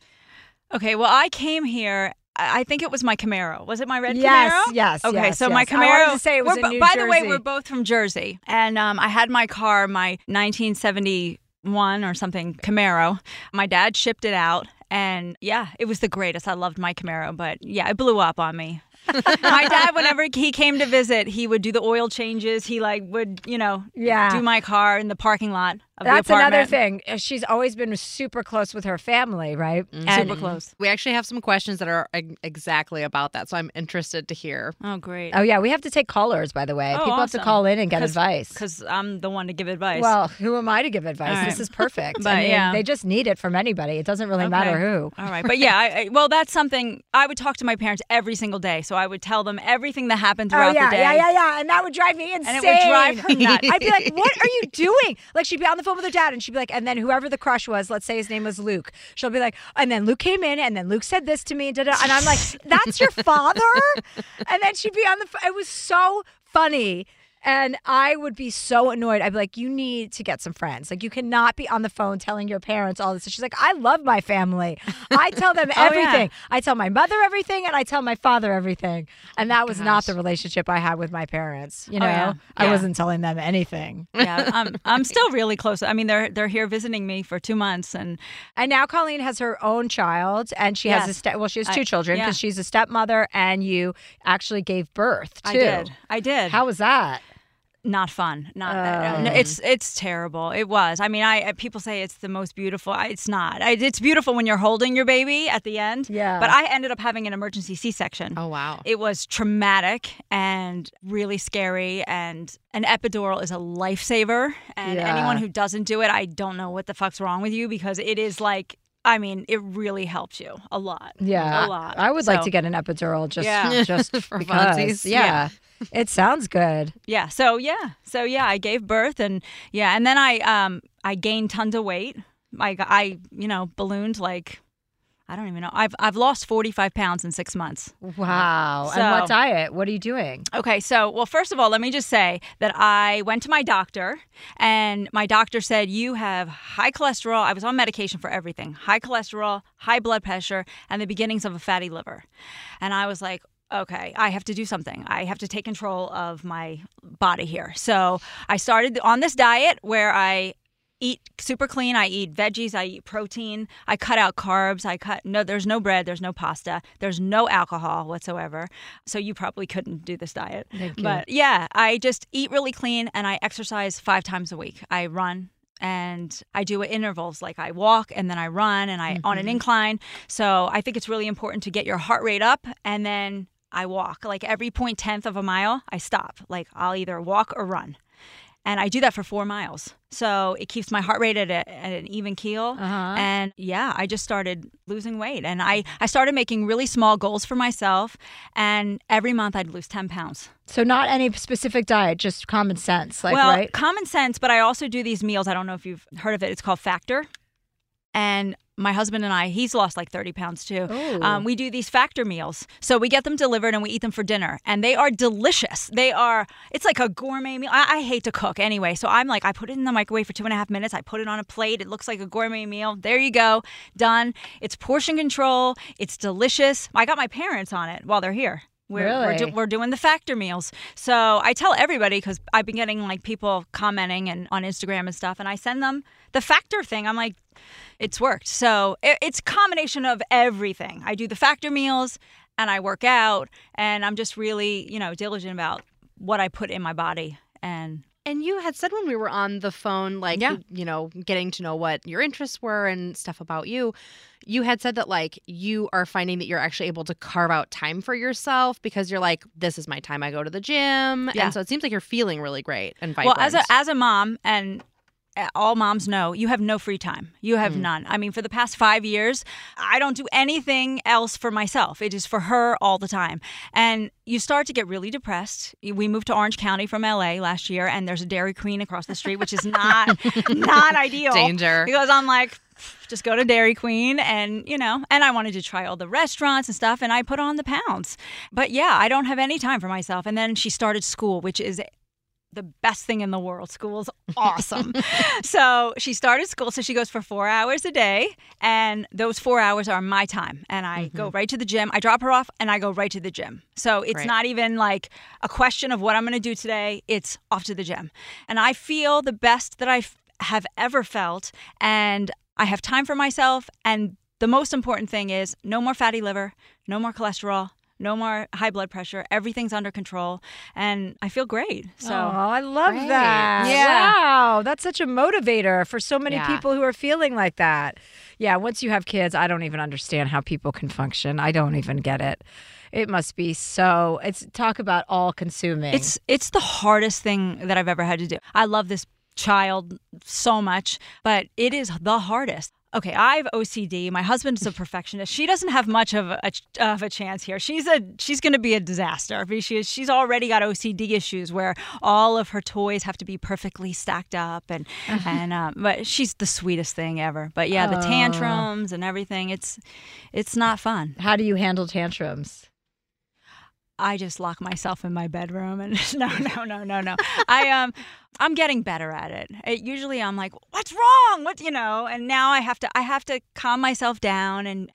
Okay, well, I came here. I think it was my Camaro. Was it my red Yes, Camaro? yes, Okay, yes, so my yes. I Camaro. say it was in New By the way, we're both from Jersey, and um, I had my car, my 1971 or something Camaro. My dad shipped it out, and yeah, it was the greatest. I loved my Camaro, but yeah, it blew up on me. My dad, whenever he came to visit, he would do the oil changes. He like would, you know, Yeah. do my car in the parking lot That's the another thing. Uh, She's always been super close with her family, right? Mm-hmm. And Super close. We actually have some questions that are exactly about that, so I'm interested to hear. Oh, great. Oh yeah, we have to take callers. By the way, Oh, people have to call in and get 'Cause- advice. Because I'm the one to give advice. Well, who am I to give advice? All This is perfect. But, I mean, yeah. they just need it from anybody. It doesn't really matter who. All right, but yeah, I, I, well, that's something I would talk to my parents every single day. So I would tell them everything that happened throughout oh yeah, the day. yeah, yeah, yeah, and that would drive me insane. And it would drive her nuts. I'd be like, "What are you doing?" Like she'd be on the phone with her dad, and she'd be like, and then whoever the crush was, let's say his name was Luke, she'll be like, and then Luke came in, and then Luke said this to me, da, and I'm like, "That's your father?" and then she'd be on the. It was so funny. And I would be so annoyed. I'd be like, you need to get some friends. Like, you cannot be on the phone telling your parents all this. She's like, I love my family. I tell them Oh, yeah. everything. I tell my mother everything, and I tell my father everything. And that was not the relationship I had with my parents. You oh, know, Oh, yeah. I Yeah. wasn't telling them anything. yeah, I'm, I'm still really close. I mean, they're they're here visiting me for two months, and And now Colleen has her own child, and she has a Yes. step. Well, she has I- two children yeah. because she's a stepmother, and you actually gave birth too. I did, I did. How was that? Not fun. Not Oh. no, it's oh. it's terrible. It was. I mean, I people say it's the most beautiful. I, it's not. I, it's beautiful when you're holding your baby at the end. Yeah. But I ended up having an emergency C-section. Oh wow. It was traumatic and really scary, and an epidural is a lifesaver. And Yeah. anyone who doesn't do it, I don't know what the fuck's wrong with you because it is like, I mean, it really helps you a lot. Yeah, a lot. I would like to get an epidural just Yeah. just For because. funsies. Yeah. It sounds good. Yeah. So yeah. So yeah, I gave birth, and yeah, and then I um I gained tons of weight. I I you know ballooned like. I don't even know. I've I've lost 45 pounds in six months. Wow. and what diet? What are you doing? Okay, so well, first of all, let me just say that I went to my doctor, and my doctor said you have high cholesterol. I was on medication for everything: high cholesterol, high blood pressure, and the beginnings of a fatty liver. And I was like, okay, I have to do something. I have to take control of my body here. So I started on this diet where I eat super clean. I eat veggies. I eat protein. I cut out carbs. I cut no. There's no bread. There's no pasta. There's no alcohol whatsoever. So you probably couldn't do this diet. But yeah, I just eat really clean and I exercise five times a week. I run and I do it intervals like I walk and then I run and I on an mm-hmm. incline. So I think it's really important to get your heart rate up and then I walk. Like every point tenth of a mile, I stop. Like I'll either walk or run. And I do that for four miles. So it keeps my heart rate at, a, at an even keel. Uh-huh. And yeah, I just started losing weight. And I, I started making really small goals for myself. And every month I'd lose 10 pounds. So not any specific diet, just common sense, like well, right? common sense, but I also do these meals. I don't know if you've heard of it. It's called Factor. And my husband and I, he's lost like 30 pounds too. Um, we do these factor meals. So we get them delivered and we eat them for dinner. And they are delicious. They are, it's like a gourmet meal. I, I hate to cook anyway. So I'm like, I put it in the microwave for two and a half minutes. I put it on a plate. It looks like a gourmet meal. There you go. Done. It's portion control. It's delicious. I got my parents on it while they're here. We're, we're, do- we're doing the factor meals. So I tell everybody because I've been getting like people commenting and on Instagram and stuff, and I send them the factor thing. I'm like, it's worked. So it, it's a combination of everything. I do the factor meals and I work out, and I'm just really, you know, diligent about what I put in my body. And And you had said when we were on the phone, like, Yeah. you know, getting to know what your interests were and stuff about you, you had said that, like, you are finding that you're actually able to carve out time for yourself because you're like, this is my time I go to the gym. Yeah. And so it seems like you're feeling really great and vibrant. Well, as a as a mom, and all moms know, you have no free time. You have mm. none. I mean, for the past five years, I don't do anything else for myself. It is for her all the time, and you start to get really depressed. We moved to Orange County from LA last year, and there's a Dairy Queen across the street, which is not not ideal. Danger. because I'm like. Just go to Dairy Queen and, you know, and I wanted to try all the restaurants and stuff and I put on the pounds. But yeah, I don't have any time for myself. And then she started school, which is the best thing in the world. School's awesome. so she started school. So she goes for four hours a day. And those four hours are my time. And I go mm-hmm. right to the gym. I drop her off and I go right to the gym. So it's Right. not even like a question of what I'm going to do today. It's off to the gym. And I feel the best that I f- have ever felt. And I have time for myself. And the most important thing is no more fatty liver, no more cholesterol. No more high blood pressure. Everything's under control, and I feel great. So oh, I love Great. that. Yeah. Wow. That's such a motivator for so many Yeah. people who are feeling like that. Yeah. Once you have kids, I don't even understand how people can function. I don't even get it. It must be so, it's talk about all consuming. It's it's the hardest thing that I've ever had to do. I love this child so much, but it is the hardest. Okay, I have OCD. My husband's a perfectionist. She doesn't have much of a of a chance here. She's a she's going to be a disaster. She she's already got OCD issues where all of her toys have to be perfectly stacked up and and um, but she's the sweetest thing ever. But yeah, the tantrums and everything. It's it's not fun. how do you handle tantrums? I just lock myself in my bedroom and no, no, no, no, no. I um, I'm getting better at it. it. Usually, I'm like, "What's wrong?" What you know, and now I have to I have to calm myself down and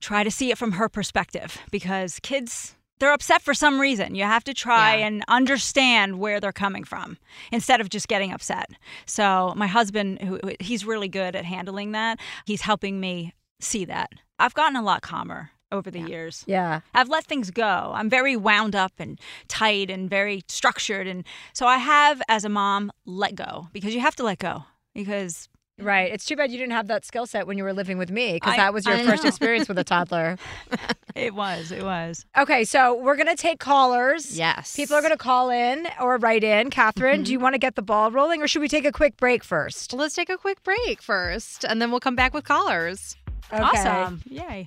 try to see it from her perspective because kids they're upset for some reason. You have to try Yeah. and understand where they're coming from instead of just getting upset. So my husband, who he's really good at handling that, he's helping me see that. I've gotten a lot calmer over the years. Yeah. I've let things go. I'm very wound up and tight and very structured. And so I have, as a mom, let go because you have to let go because Right. It's too bad you didn't have that skill set when you were living with me because that was your I first know. experience with a toddler. it was, it was. Okay, so we're going to take callers. Yes. People are going to call in or write in. Catherine, do mm-hmm. you want to get the ball rolling or should we take a quick break first? Let's take a quick break first, and then we'll come back with callers. Okay. Awesome. Yay.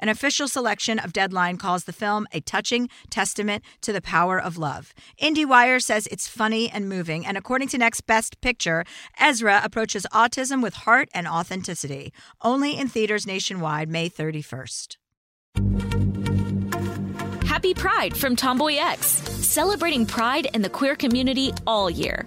An official selection of Deadline calls the film a touching testament to the power of love. IndieWire says it's funny and moving, and according to Next Best Picture, Ezra approaches autism with heart and authenticity. Only in theaters nationwide May 31st. Happy Pride from TomboyX, celebrating pride in the queer community all year.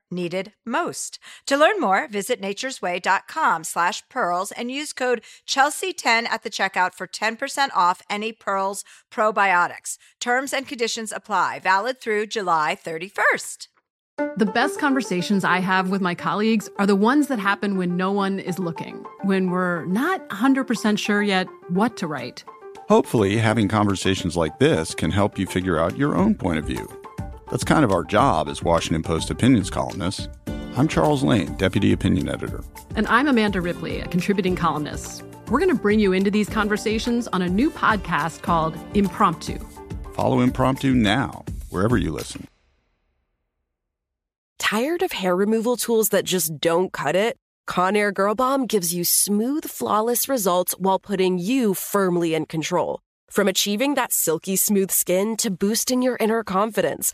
needed most. To learn more, visit naturesway.com slash pearls and use code Chelsea10 at the checkout for 10% off any Pearls probiotics. Terms and conditions apply. Valid through July 31st. The best conversations I have with my colleagues are the ones that happen when no one is looking, when we're not 100% sure yet what to write. Hopefully, having conversations like this can help you figure out your own point of view. That's kind of our job as Washington Post opinions columnists. I'm Charles Lane, Deputy Opinion Editor. And I'm Amanda Ripley, a contributing columnist. We're going to bring you into these conversations on a new podcast called Impromptu. Follow Impromptu now, wherever you listen. Tired of hair removal tools that just don't cut it? Conair Girl Bomb gives you smooth, flawless results while putting you firmly in control. From achieving that silky smooth skin to boosting your inner confidence,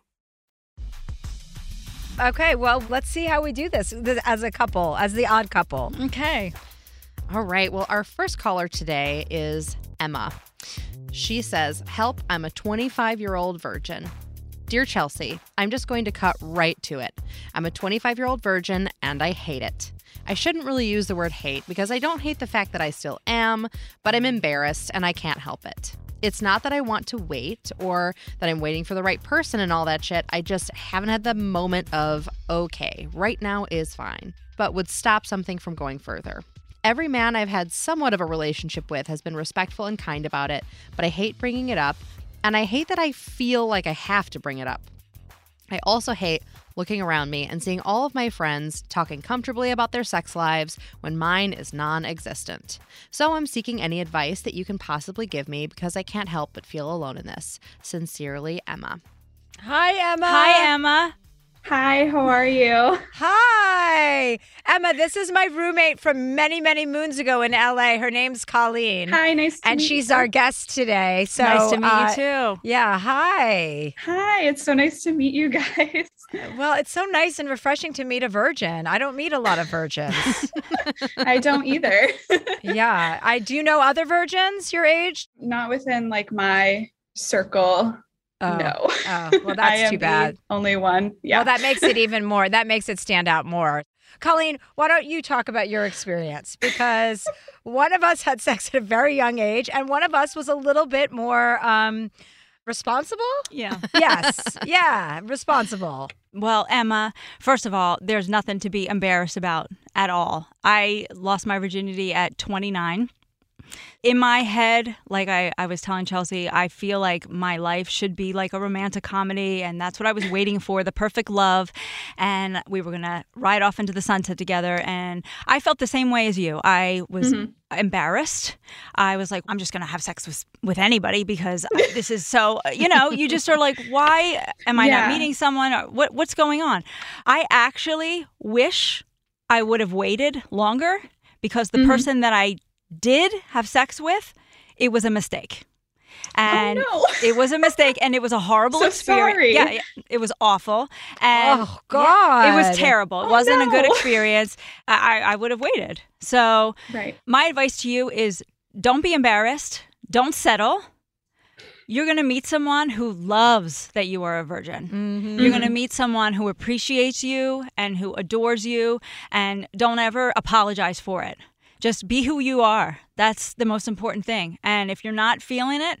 Okay, well, let's see how we do this as a couple, as the odd couple. Okay. All right. Well, our first caller today is Emma. She says, Help, I'm a 25 year old virgin. Dear Chelsea, I'm just going to cut right to it. I'm a 25 year old virgin and I hate it. I shouldn't really use the word hate because I don't hate the fact that I still am, but I'm embarrassed and I can't help it. It's not that I want to wait or that I'm waiting for the right person and all that shit. I just haven't had the moment of, okay, right now is fine, but would stop something from going further. Every man I've had somewhat of a relationship with has been respectful and kind about it, but I hate bringing it up, and I hate that I feel like I have to bring it up. I also hate looking around me and seeing all of my friends talking comfortably about their sex lives when mine is non existent. So I'm seeking any advice that you can possibly give me because I can't help but feel alone in this. Sincerely, Emma. Hi, Emma. Hi, Emma. Hi, how are you? Hi, Emma. This is my roommate from many, many moons ago in LA. Her name's Colleen. Hi, nice to and meet you. And she's our guest today. So nice to meet uh, you too. Yeah. Hi. Hi, it's so nice to meet you guys. Well, it's so nice and refreshing to meet a virgin. I don't meet a lot of virgins. I don't either. yeah. I do you know other virgins your age? Not within like my circle. Oh. No. Oh, well, that's too bad. only one. Yeah. Well, that makes it even more. That makes it stand out more. Colleen, why don't you talk about your experience? Because one of us had sex at a very young age, and one of us was a little bit more um, Responsible? Yeah. Yes. yeah. Responsible. Well, Emma, first of all, there's nothing to be embarrassed about at all. I lost my virginity at 29. In my head, like I, I was telling Chelsea, I feel like my life should be like a romantic comedy, and that's what I was waiting for the perfect love. And we were going to ride off into the sunset together. And I felt the same way as you. I was mm-hmm. embarrassed. I was like, I'm just going to have sex with, with anybody because I- this is so, uh, you know, you just are like, why am I Yeah. not meeting someone? Or what, what's going on? I actually wish I would have waited longer because the mm-hmm. person that I did have sex with, it was a mistake. And no. it was a mistake and it was a horrible So experience. sorry. Yeah, it was awful. And Oh, yeah, it was terrible. It Oh, wasn't a good experience. I, I I would have waited. So Right. my advice to you is don't be embarrassed. Don't settle. You're going to meet someone who loves that you are a virgin. Mm-hmm. You're going to meet someone who appreciates you and who adores you, and don't ever apologize for it. Just be who you are. That's the most important thing. And if you're not feeling it,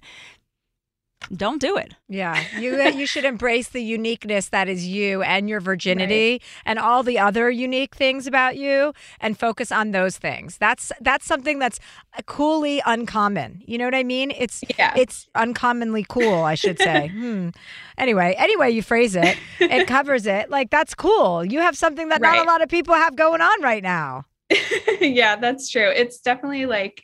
don't do it. Yeah, you you should embrace the uniqueness that is you and your virginity and all the other unique things about you and focus on those things. That's that's something that's coolly uncommon. You know what I mean? It's Yeah. it's uncommonly cool, I should say. hmm. Anyway, anyway you phrase it, it covers it. Like that's cool. You have something that not a lot of people have going on right now. yeah, that's true. It's definitely like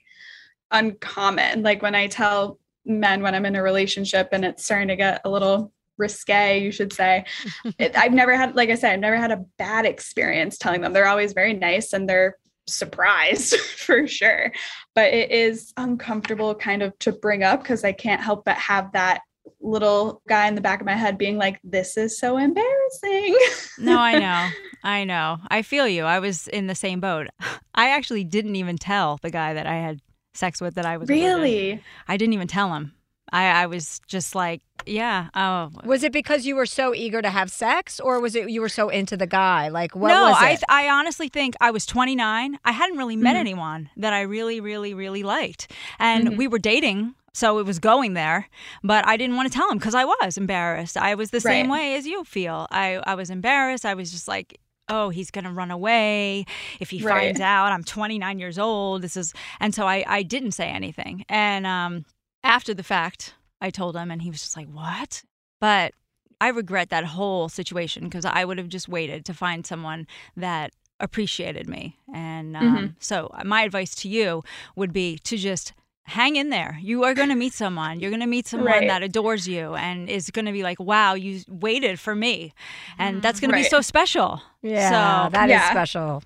uncommon. Like when I tell men when I'm in a relationship and it's starting to get a little risque, you should say. It, I've never had, like I said, I've never had a bad experience telling them. They're always very nice and they're surprised for sure. But it is uncomfortable kind of to bring up because I can't help but have that little guy in the back of my head being like, this is so embarrassing. No, I know. I know. I feel you. I was in the same boat. I actually didn't even tell the guy that I had sex with that I was really? I didn't even tell him. I, I was just like, yeah. Oh, Was it because you were so eager to have sex or was it you were so into the guy? Like what no, was I it? I honestly think I was 29. I hadn't really met Mhm. anyone that I really, really, really liked, and Mhm. we were dating. So it was going there, but I didn't want to tell him because I was embarrassed. I was the same way as you feel. I, I was embarrassed. I was just like, oh, he's going to run away. If he Right. finds out I'm 29 years old, this is. And so I, I didn't say anything. And um, after the fact, I told him, and he was just like, what? But I regret that whole situation because I would have just waited to find someone that appreciated me. And um, Mhm. so, my advice to you would be to just hang in there. You are going to meet someone. You're going to meet someone Right. that adores you and is going to be like, wow, you waited for me. And that's going to be so special. yeah, so, that is Yeah. special.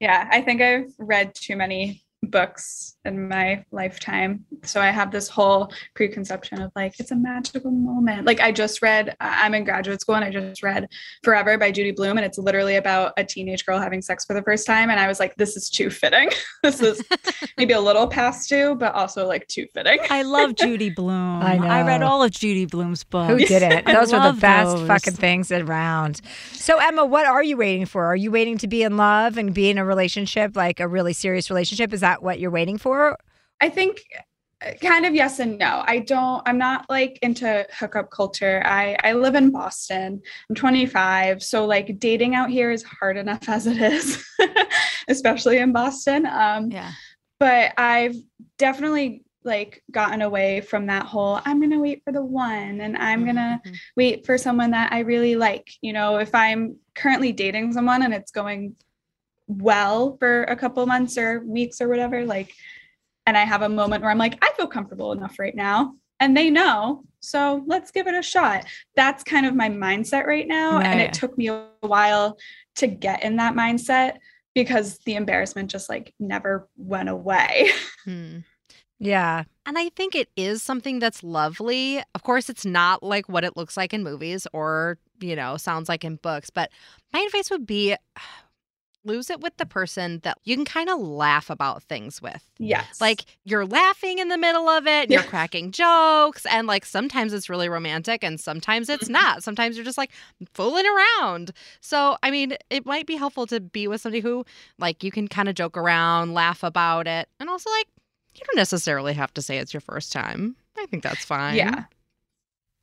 Yeah, I think I've read too many books in my lifetime. So I have this whole preconception of like, it's a magical moment. Like, I just read, I- I'm in graduate school and I just read Forever by Judy Blume. And it's literally about a teenage girl having sex for the first time. And I was like, this is too fitting. this is maybe a little past due, but also like too fitting. I love Judy Blume. I know. I read all of Judy Blume's books. Who didn't? Those were the best those. fucking things around. So, Emma, what are you waiting for? Are you waiting to be in love and be in a relationship, like a really serious relationship? Is that what you're waiting for? I think uh, kind of yes and no. I don't I'm not like into hookup culture. I I live in Boston. I'm 25, so like dating out here is hard enough as it is, especially in Boston. Um Yeah. but I've definitely like gotten away from that whole I'm going to wait for the one and I'm going to Mhm. wait for someone that I really like. You know, if I'm currently dating someone and it's going well for a couple months or weeks or whatever, like, and I have a moment where I'm like, I feel comfortable enough right now. And they know. So let's give it a shot. That's kind of my mindset right now. And it took me a while to get in that mindset because the embarrassment just like never went away. Hmm. Yeah. And I think it is something that's lovely. Of course, it's not like what it looks like in movies or, you know, sounds like in books, but my advice would be lose it with the person that you can kind of laugh about things with. yes. Like you're laughing in the middle of it, and you're cracking jokes, and like sometimes it's really romantic and sometimes it's mm-hmm. not. Sometimes you're just like fooling around. So, I mean, it might be helpful to be with somebody who like you can kind of joke around, laugh about it, and also like you don't necessarily have to say it's your first time. I think that's fine. yeah.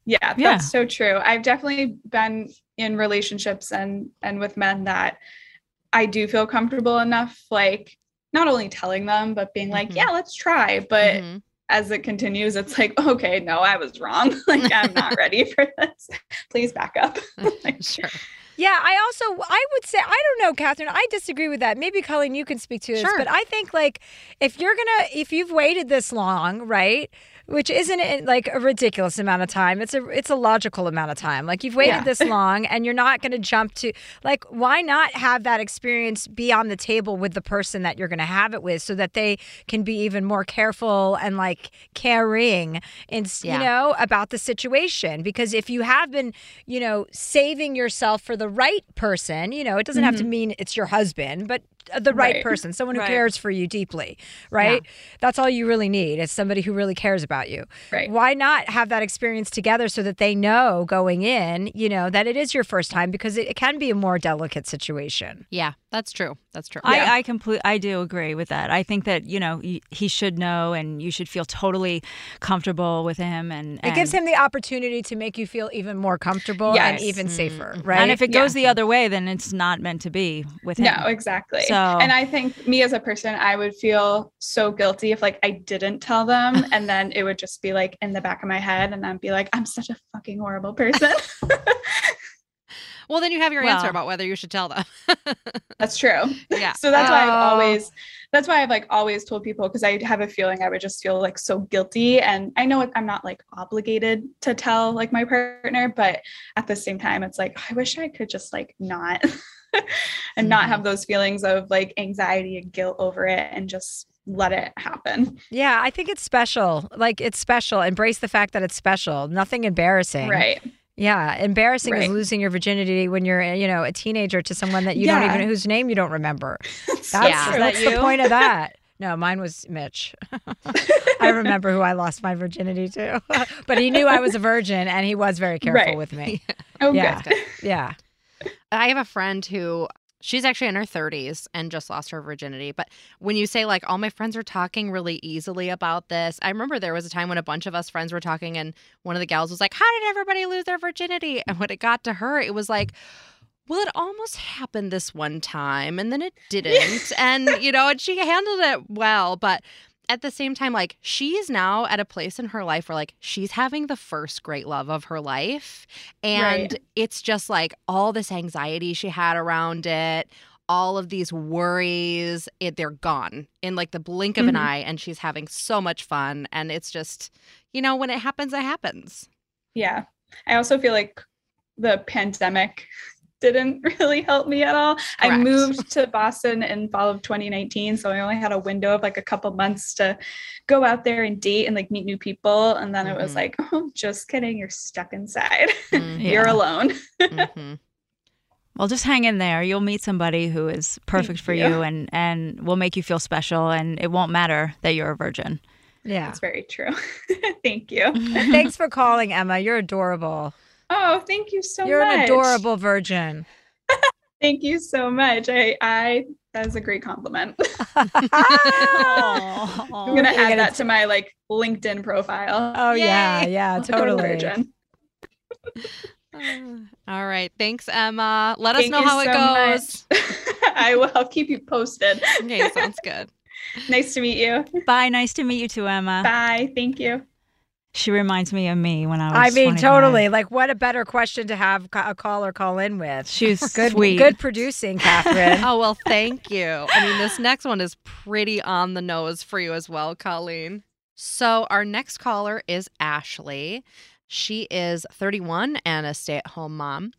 Yeah, Yeah. that's so true. I've definitely been in relationships and and with men that I do feel comfortable enough like not only telling them but being like, Mhm. "Yeah, let's try." But Mhm. as it continues, it's like, "Okay, no, I was wrong. like I'm not ready for this. Please back up." Like, sure. Yeah, I also I would say I don't know, Catherine. I disagree with that. Maybe Colleen, you can speak to this, Sure. but I think like if you're gonna if you've waited this long, right? Which isn't it, like a ridiculous amount of time. It's a it's a logical amount of time. Like you've waited Yeah. this long, and you're not going to jump to like why not have that experience be on the table with the person that you're going to have it with, so that they can be even more careful and like caring and Yeah. you know about the situation. Because if you have been you know, saving yourself for the right person. You know, it doesn't have to mm-hmm. mean it's your husband, but the right, Right. person, someone who Right. cares for you deeply, right? That's all you really need is somebody who really cares about you. Right. Why not have that experience together so that they know going in, you know, that it is your first time because it, it can be a more delicate situation. Yeah, that's true. That's true. Yeah. I, I complete. I do agree with that. I think that you know he should know, and you should feel totally comfortable with him. And, It gives him the opportunity to make you feel even more comfortable and even safer, Mhm. right? And if it Yeah. goes the other way, then it's not meant to be with him. No, exactly. So- and I think me as a person, I would feel so guilty if like I didn't tell them and then it would just be like in the back of my head and I'd be like, I'm such a fucking horrible person. well, then you have your answer about whether you should tell them. That's true. yeah. So that's why I've Oh. always that's why I've like always told people because I have a feeling I would just feel like so guilty and I know I'm not like obligated to tell like my partner but at the same time it's like I wish I could just like not and not have mm-hmm. those feelings of like anxiety and guilt over it and just let it happen. yeah, I think it's special. Like it's special. Embrace the fact that it's special. Nothing embarrassing. Right. Yeah, embarrassing is losing your virginity when you're, you know, a teenager to someone that you don't Yeah. even whose name you don't remember. That's Yeah. true. That what's the point of that? No, mine was Mitch. I remember who I lost my virginity to, but he knew I was a virgin and he was very careful Right. with me. Oh, Yeah. good. Yeah. I have a friend who she's actually in her 30s and just lost her virginity. But when you say, like, all my friends are talking really easily about this, I remember there was a time when a bunch of us friends were talking, and one of the gals was like, How did everybody lose their virginity? And when it got to her, it was like, well, it almost happened this one time and then it didn't. and, you know, and she handled it well. But at the same time, like, she's now at a place in her life where, like, she's having the first great love of her life. And Right. it's just like all this anxiety she had around it, all of these worries, it, they're gone in like the blink of an Mhm. eye. And she's having so much fun. And it's just, you know, when it happens, it happens. Yeah. I also feel like the pandemic didn't really help me at all. I moved to Boston in fall of 2019, so I only had a window of like a couple months to go out there and date and like meet new people and then it was Mhm. like, "Oh, just kidding, you're stuck inside. Mhm, You're Yeah. alone." mhm. Well, just hang in there. You'll meet somebody who is perfect for you. you and and will make you feel special and it won't matter that you're a virgin. Yeah. That's very true. thank you. Thanks for calling, Emma. You're adorable. Oh, thank you so much. You're an adorable virgin. Thank you so much. I I that is a great compliment. oh, I'm gonna add that to my like LinkedIn profile. Oh yeah, Yay. yeah, Adorable totally. virgin. All right. Thanks, Emma. Let us know you how it goes. I will. I'll keep you posted. Okay, sounds good. nice to meet you. Bye. Nice to meet you too, Emma. Bye. Thank you. She reminds me of me when I was I mean, 25. totally. Like, what a better question to have a caller call in with. She's Good, sweet. good producing, Catherine. Oh, well, thank you. I mean, this next one is pretty on the nose for you as well, Colleen. So, our next caller is Ashley. She is 31 and a stay at home mom.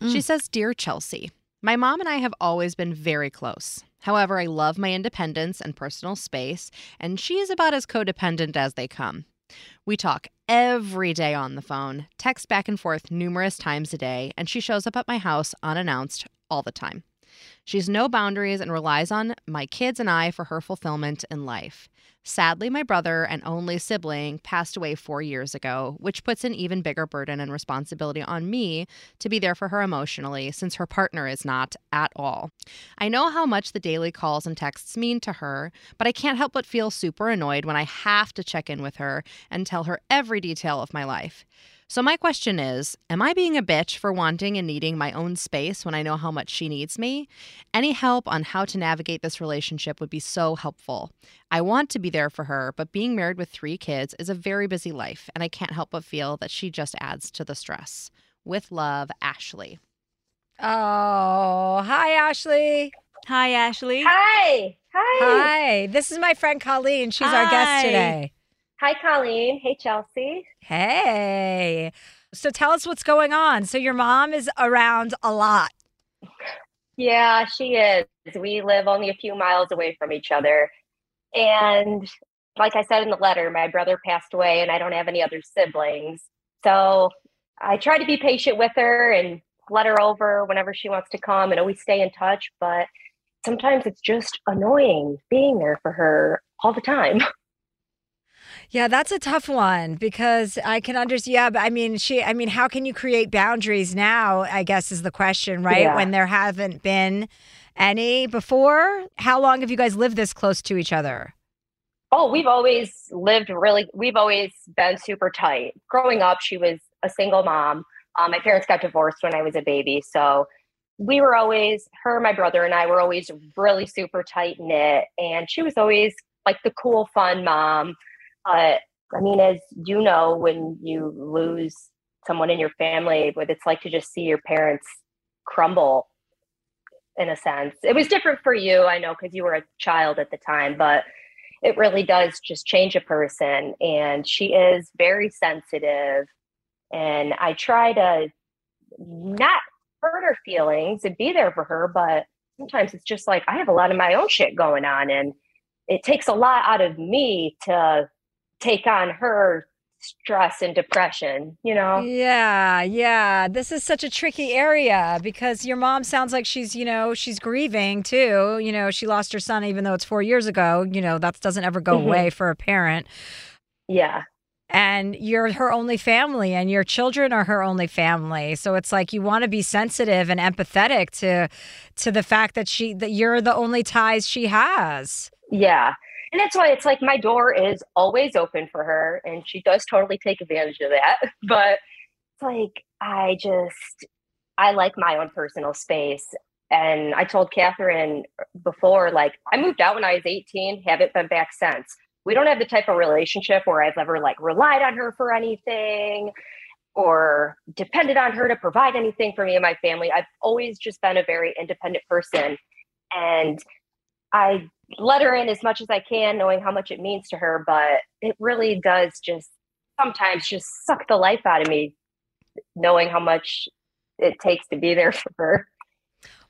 She Mm. says, Dear Chelsea, my mom and I have always been very close. However, I love my independence and personal space, and she is about as codependent as they come. We talk every day on the phone, text back and forth numerous times a day, and she shows up at my house unannounced all the time. She's no boundaries and relies on my kids and I for her fulfillment in life. Sadly, my brother and only sibling passed away four years ago, which puts an even bigger burden and responsibility on me to be there for her emotionally, since her partner is not at all. I know how much the daily calls and texts mean to her, but I can't help but feel super annoyed when I have to check in with her and tell her every detail of my life. So, my question is Am I being a bitch for wanting and needing my own space when I know how much she needs me? Any help on how to navigate this relationship would be so helpful. I want to be there for her, but being married with three kids is a very busy life, and I can't help but feel that she just adds to the stress. With love, Ashley. Oh, hi, Ashley. Hi, Ashley. Hi. Hi. Hi. This is my friend Colleen. She's our guest today. Hi, Colleen. Hey, Chelsea. Hey. So tell us what's going on. So your mom is around a lot. Yeah, she is. We live only a few miles away from each other. And like I said in the letter, my brother passed away and I don't have any other siblings. So I try to be patient with her and let her over whenever she wants to come and always stay in touch. But sometimes it's just annoying being there for her all the time. Yeah, that's a tough one because I can understand. Yeah, but I mean, she, I mean, how can you create boundaries now? I guess is the question, right? Yeah. When there haven't been any before. How long have you guys lived this close to each other? Oh, we've always lived really, we've always been super tight. Growing up, she was a single mom. Um, my parents got divorced when I was a baby. So we were always, her, my brother, and I were always really super tight knit. And she was always like the cool, fun mom. But I mean, as you know, when you lose someone in your family, what it's like to just see your parents crumble in a sense. It was different for you, I know, because you were a child at the time, but it really does just change a person. And she is very sensitive. And I try to not hurt her feelings and be there for her, but sometimes it's just like I have a lot of my own shit going on. And it takes a lot out of me to take on her stress and depression, you know? Yeah, yeah. This is such a tricky area because your mom sounds like she's, you know, she's grieving too. You know, she lost her son even though it's 4 years ago. You know, that doesn't ever go Mhm. away for a parent. Yeah. And you're her only family and your children are her only family. So it's like you want to be sensitive and empathetic to to the fact that she that you're the only ties she has. Yeah. And that's why it's like my door is always open for her and she does totally take advantage of that. But it's like I just I like my own personal space. And I told Catherine before, like, I moved out when I was 18, haven't been back since. We don't have the type of relationship where I've ever like relied on her for anything or depended on her to provide anything for me and my family. I've always just been a very independent person. And I let her in as much as I can, knowing how much it means to her, but it really does just sometimes just suck the life out of me, knowing how much it takes to be there for her.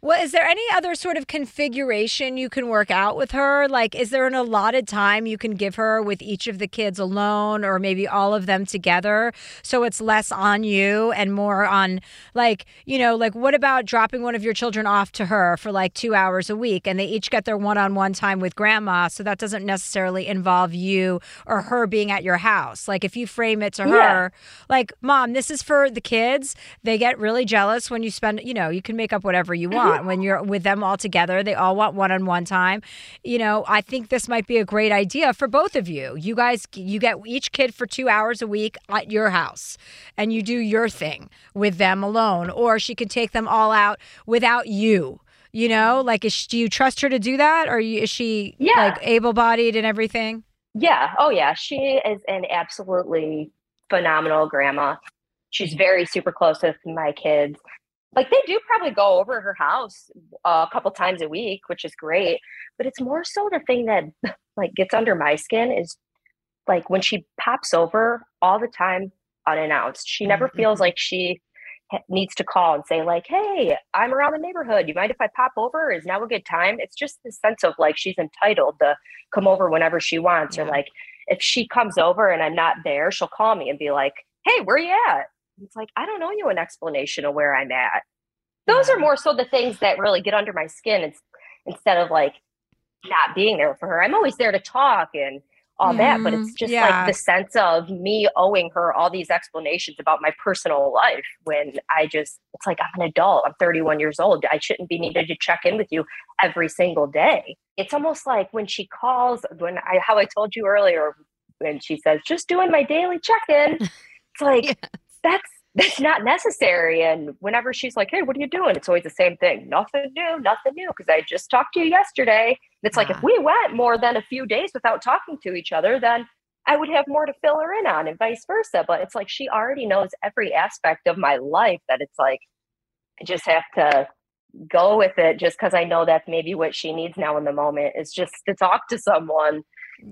Well, is there any other sort of configuration you can work out with her? Like, is there an allotted time you can give her with each of the kids alone or maybe all of them together? So it's less on you and more on, like, you know, like what about dropping one of your children off to her for like two hours a week and they each get their one on one time with grandma? So that doesn't necessarily involve you or her being at your house. Like, if you frame it to Yeah. her, like, mom, this is for the kids. They get really jealous when you spend, you know, you can make up whatever you mm-hmm. want when you're with them all together. They all want one on one time. You know, I think this might be a great idea for both of you. You guys, you get each kid for two hours a week at your house and you do your thing with them alone, or she could take them all out without you. You know, like, is, do you trust her to do that? Or is she Yeah. like able bodied and everything? Yeah. Oh, yeah. She is an absolutely phenomenal grandma. She's very super close with my kids. Like they do probably go over her house a couple times a week, which is great. But it's more so the thing that like gets under my skin is like when she pops over all the time unannounced. She never mm, feels mm-hmm. like she needs to call and say like, "Hey, I'm around the neighborhood. You mind if I pop over? Is now a good time?" It's just the sense of like she's entitled to come over whenever she wants, or like if she comes over and I'm not there, she'll call me and be like, "Hey, where you at?" It's like I don't owe you an explanation of where I'm at. Those are more so the things that really get under my skin. It's instead of like not being there for her. I'm always there to talk and all that, but it's Mhm. just Yeah. like the sense of me owing her all these explanations about my personal life when I just, it's like I'm an adult. I'm 31 years old. I shouldn't be needed to check in with you every single day. It's almost like when she calls, when I, how I told you earlier, when she says, just doing my daily check in, it's like, that's that's not necessary. And whenever she's like, "Hey, what are you doing?" It's always the same thing. Nothing new, nothing new. Because I just talked to you yesterday. It's like if ah. we went more than a few days without talking to each other, then I would have more to fill her in on, and vice versa. But it's like she already knows every aspect of my life. That it's like I just have to go with it, just because I know that's maybe what she needs now in the moment is just to talk to someone.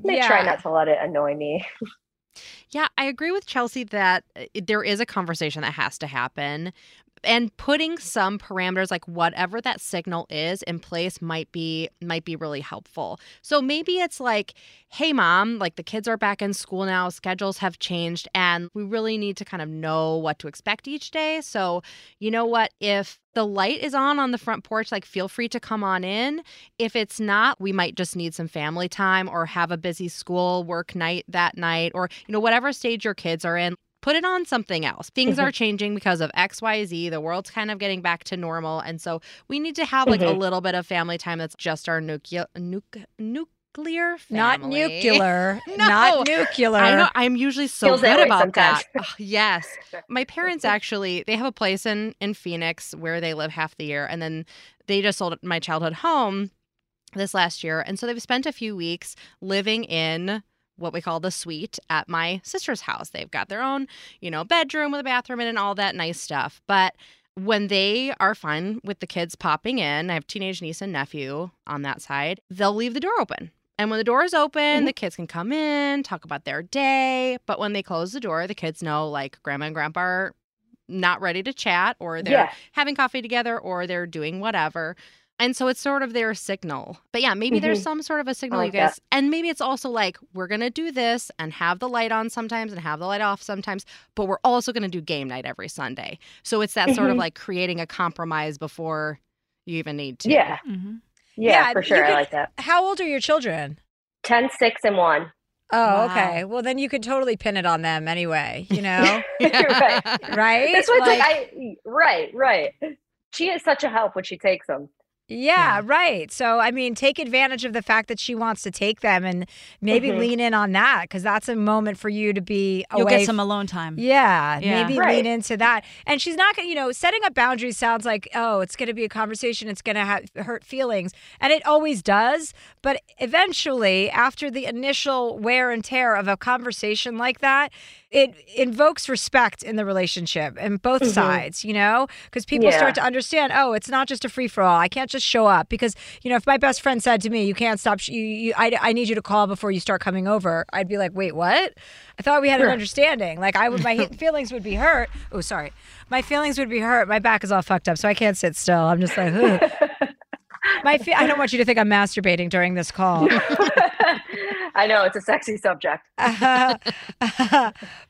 I try not to let it annoy me. Yeah, I agree with Chelsea that uh, there is a conversation that has to happen. And putting some parameters like whatever that signal is in place might be might be really helpful. So maybe it's like, "Hey mom, like the kids are back in school now, schedules have changed and we really need to kind of know what to expect each day. So, you know what, if the light is on on the front porch, like feel free to come on in. If it's not, we might just need some family time or have a busy school work night that night or, you know, whatever stage your kids are in. Put it on something else. Things are changing because of XYZ. The world's kind of getting back to normal. And so we need to have like a Mhm. little bit of family time that's just our nuclear, nuc- nuclear family. Not nuclear. No. Not nuclear. I know. I'm usually so Feels good way about sometimes. that. Ugh, yes. My parents actually they have a place in in Phoenix where they live half the year and then they just sold my childhood home this last year and so they've spent a few weeks living in what we call the suite at my sister's house. They've got their own, you know, bedroom with a bathroom and all that nice stuff. But when they are fine with the kids popping in, I have teenage niece and nephew on that side, they'll leave the door open. And when the door is open, mm-hmm. the kids can come in, talk about their day. But when they close the door, the kids know like grandma and grandpa are not ready to chat or they're Yeah. having coffee together or they're doing whatever. And so it's sort of their signal. But yeah, maybe there's Mhm. some sort of a signal like you guys that. and maybe it's also like we're going to do this and have the light on sometimes and have the light off sometimes, but we're also going to do game night every Sunday. So it's that sort of Mhm. like creating a compromise before you even need to. Yeah. Mm-hmm. Yeah, Yeah, for you sure. I like that. How old are your children? 10, 6, and 1. Oh, Wow. okay. Well, then you could totally pin it on them anyway, you know? right. right? That's what's like, I, right, right. She is such a help when she takes them. Yeah, right. So, I mean, take advantage of the fact that she wants to take them and maybe Mhm. lean in on that because that's a moment for you to be You'll away. get some alone time. yeah, Yeah. maybe Right. lean into that. And she's not going to, you know, setting up boundaries sounds like, oh, it's going to be a conversation. It's going to have hurt feelings. And it always does. But eventually, after the initial wear and tear of a conversation like that, it invokes respect in the relationship and both Mhm. sides, you know, because people Yeah. start to understand, oh, it's not just a free for all. I can't just show up because, you know, if my best friend said to me, you can't stop, sh- you, you, I, I need you to call before you start coming over, I'd be like, wait, what? I thought we had an understanding. Like I would, my feelings would be hurt. Oh, sorry. My feelings would be hurt. My back is all fucked up, so I can't sit still. I'm just like, my, fe- I don't want you to think I'm masturbating during this call. I know it's a sexy subject.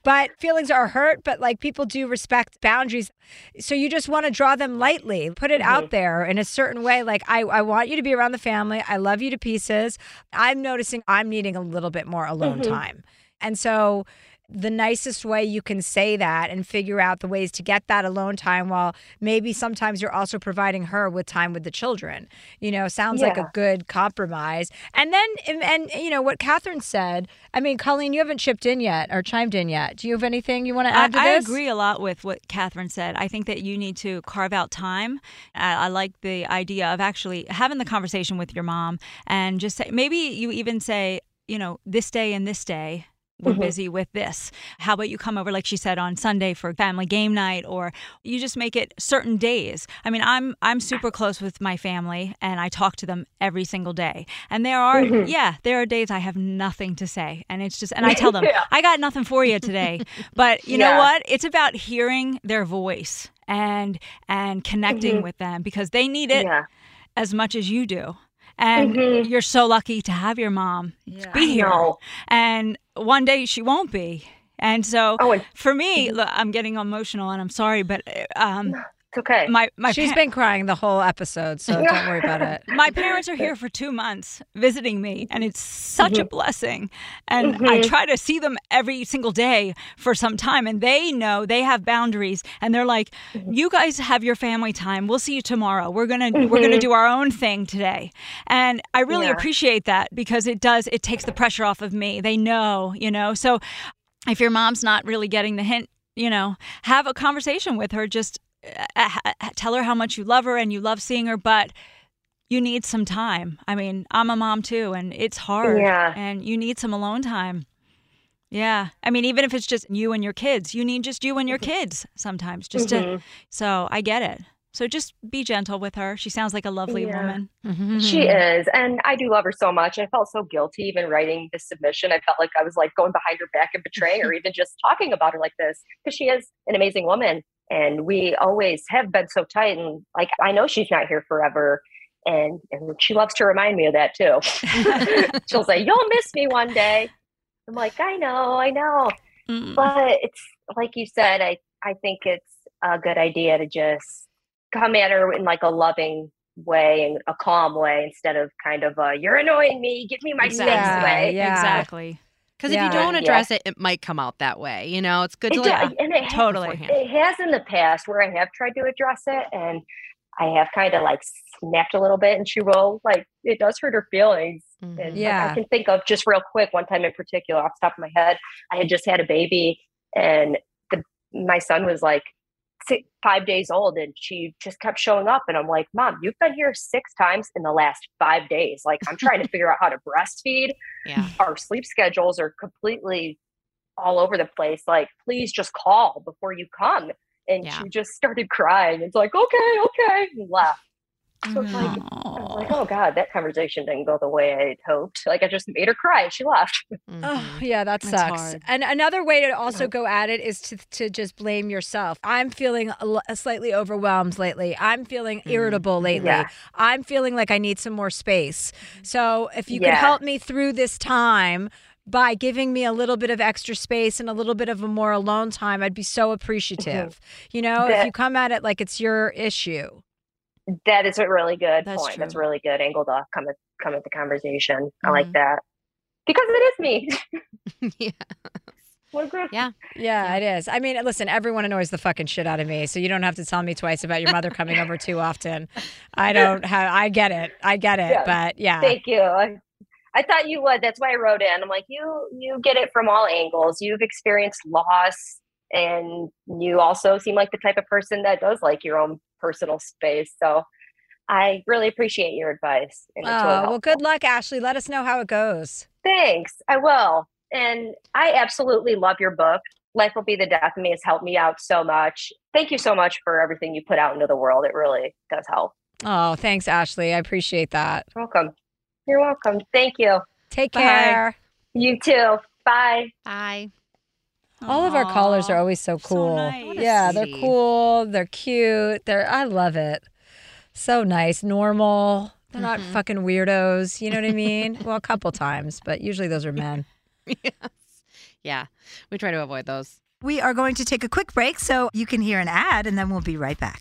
but feelings are hurt, but like people do respect boundaries. So you just want to draw them lightly, put it out there in a certain way. Like, I, I want you to be around the family. I love you to pieces. I'm noticing I'm needing a little bit more alone Mhm. time. And so the nicest way you can say that and figure out the ways to get that alone time while maybe sometimes you're also providing her with time with the children. You know, sounds like a good compromise. And then, and, and you know, what Catherine said, I mean, Colleen, you haven't chipped in yet or chimed in yet. Do you have anything you want to I, add to I agree a lot with what Catherine said. I think that you need to carve out time. I, I like the idea of actually having the conversation with your mom and just say, maybe you even say, you know, this day and this day. We're Mhm. busy with this. How about you come over, like she said, on Sunday for family game night, or you just make it certain days. I mean, I'm I'm super close with my family, and I talk to them every single day. And there are, Mhm. yeah, there are days I have nothing to say, and it's just, and I tell them, Yeah. I got nothing for you today. But you know what? It's about hearing their voice and and connecting Mhm. with them because they need it Yeah. as much as you do. And Mhm. you're so lucky to have your mom Yeah. be here. And one day she won't be. And so Oh, and for me, look, I'm getting emotional and I'm sorry, but um, it's okay. my my She's pa- been crying the whole episode, so don't worry about it. my parents are here for two months visiting me, and it's such a Mm-hmm. blessing. And I Mhm. try to see them every single day for some time, and they know they have boundaries, and they're like, Mm-hmm. "You guys have your family time. We'll see you tomorrow. We're gonna we're gonna Mhm. do our own thing today." And I really Yeah. appreciate that because it does it takes the pressure off of me. They know, you know. So if your mom's not really getting the hint you know, have a conversation with her. Just tell her how much you love her and you love seeing her, but you need some time. I mean, I'm a mom too, and it's hard. Yeah. And you need some alone time. Yeah. I mean, even if it's just you and your kids, you need just you and your kids sometimes. Just Mhm. to. So I get it. So just be gentle with her. She sounds like a lovely Yeah. woman. She is. And I do love her so much. I felt so guilty even writing this submission. I felt like I was like going behind her back and betraying her, even just talking about her like this, because she is an amazing woman. And we always have been so tight. And like, I know she's not here forever. And, and she loves to remind me of that too. She'll say, You'll miss me one day. I'm like, I know, I know. Mm. But it's like you said, I, I think it's a good idea to just come at her in like a loving way and a calm way instead of kind of a you're annoying me, give me my space Yeah, way. yeah. Exactly. Because Yeah. if you don't Yeah. address it, it might come out that way. You know, it's good to It like, does, and it Totally. beforehand. It has in the past where I have tried to address it and I have kind of like snapped a little bit and she will like it does hurt her feelings. Mhm. And like, Yeah. I can think of just real quick one time in particular off the top of my head. I had just had a baby and the my son was like six, five days old and she just kept showing up and I'm like, Mom, you've been here six times in the last five days. Like I'm trying to figure out how to breastfeed. Yeah. Our sleep schedules are completely all over the place. Like, please just call before you come. And Yeah. she just started crying. It's like, okay, okay, and left. So it's like, I was like, mm-hmm. oh God, that conversation didn't go the way I had hoped. Like I just made her cry she left. Oh, Mhm. yeah, that It's sucks. hard. And another way to also go at it is to, to just blame yourself. I'm feeling a, l- slightly overwhelmed lately. I'm feeling mm-hmm. irritable lately. Yeah. I'm feeling like I need some more space. So if you could help me through this time by giving me a little bit of extra space and a little bit of a more alone time, I'd be so mm-hmm. appreciative. You know, if you come at it like it's your issue. That is a really good That's point. That's a really good angle to come at come at the conversation. I like Mhm. that. Because it is me. yeah. What a great Yeah. Yeah, it is. I mean, listen, everyone annoys the fucking shit out of me, so you don't have to tell me twice about your mother coming over too often. I don't have. I get it. I get it. Yeah. But yeah, Thank you. I, I thought you would. That's why I wrote in. I'm like, you you get it from all angles. You've experienced loss and you also seem like the type of person that does like your own personal space. So I really appreciate your advice. And Oh really well, good luck, Ashley. Let us know how it goes. Thanks. I will. And I absolutely love your book. Life Will Be the Death of Me has helped me out so much. Thank you so much for everything you put out into the world. It really does help. Oh, thanks, Ashley. I appreciate that. Welcome. You're welcome. Thank you. Take Bye. care. You too. Bye. Bye. All of our callers are always so so cool. nice. Yeah, they're cool. They're cute. They're I love it. So nice, normal. They're not Mhm. fucking weirdos. You know what I mean? well, a couple times, but usually those are men. yes. Yeah. We try to avoid those. We are going to take a quick break so you can hear an ad and then we'll be right back.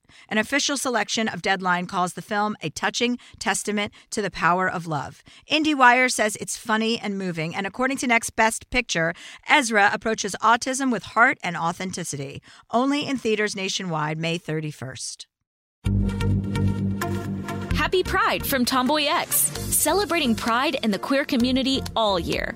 An official selection of Deadline calls the film a touching testament to the power of love. IndieWire says it's funny and moving, and according to Next Best Picture, Ezra approaches autism with heart and authenticity. Only in theaters nationwide May 31st. Happy Pride from TomboyX, celebrating pride in the queer community all year.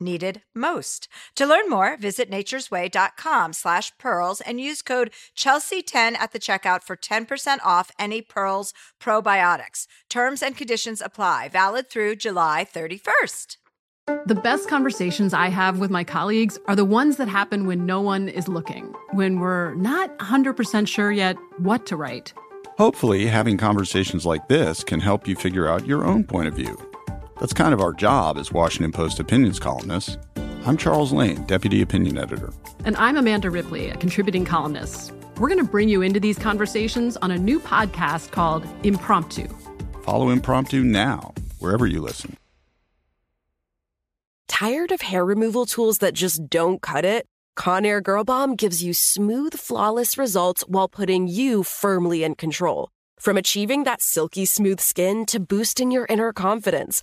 needed most. To learn more, visit naturesway.com slash pearls and use code Chelsea10 at the checkout for 10% off any Pearls probiotics. Terms and conditions apply. Valid through July 31st. The best conversations I have with my colleagues are the ones that happen when no one is looking, when we're not 100% sure yet what to write. Hopefully, having conversations like this can help you figure out your own point of view. That's kind of our job as Washington Post opinions columnists. I'm Charles Lane, Deputy Opinion Editor. And I'm Amanda Ripley, a contributing columnist. We're going to bring you into these conversations on a new podcast called Impromptu. Follow Impromptu now, wherever you listen. Tired of hair removal tools that just don't cut it? Conair Girl Bomb gives you smooth, flawless results while putting you firmly in control. From achieving that silky smooth skin to boosting your inner confidence,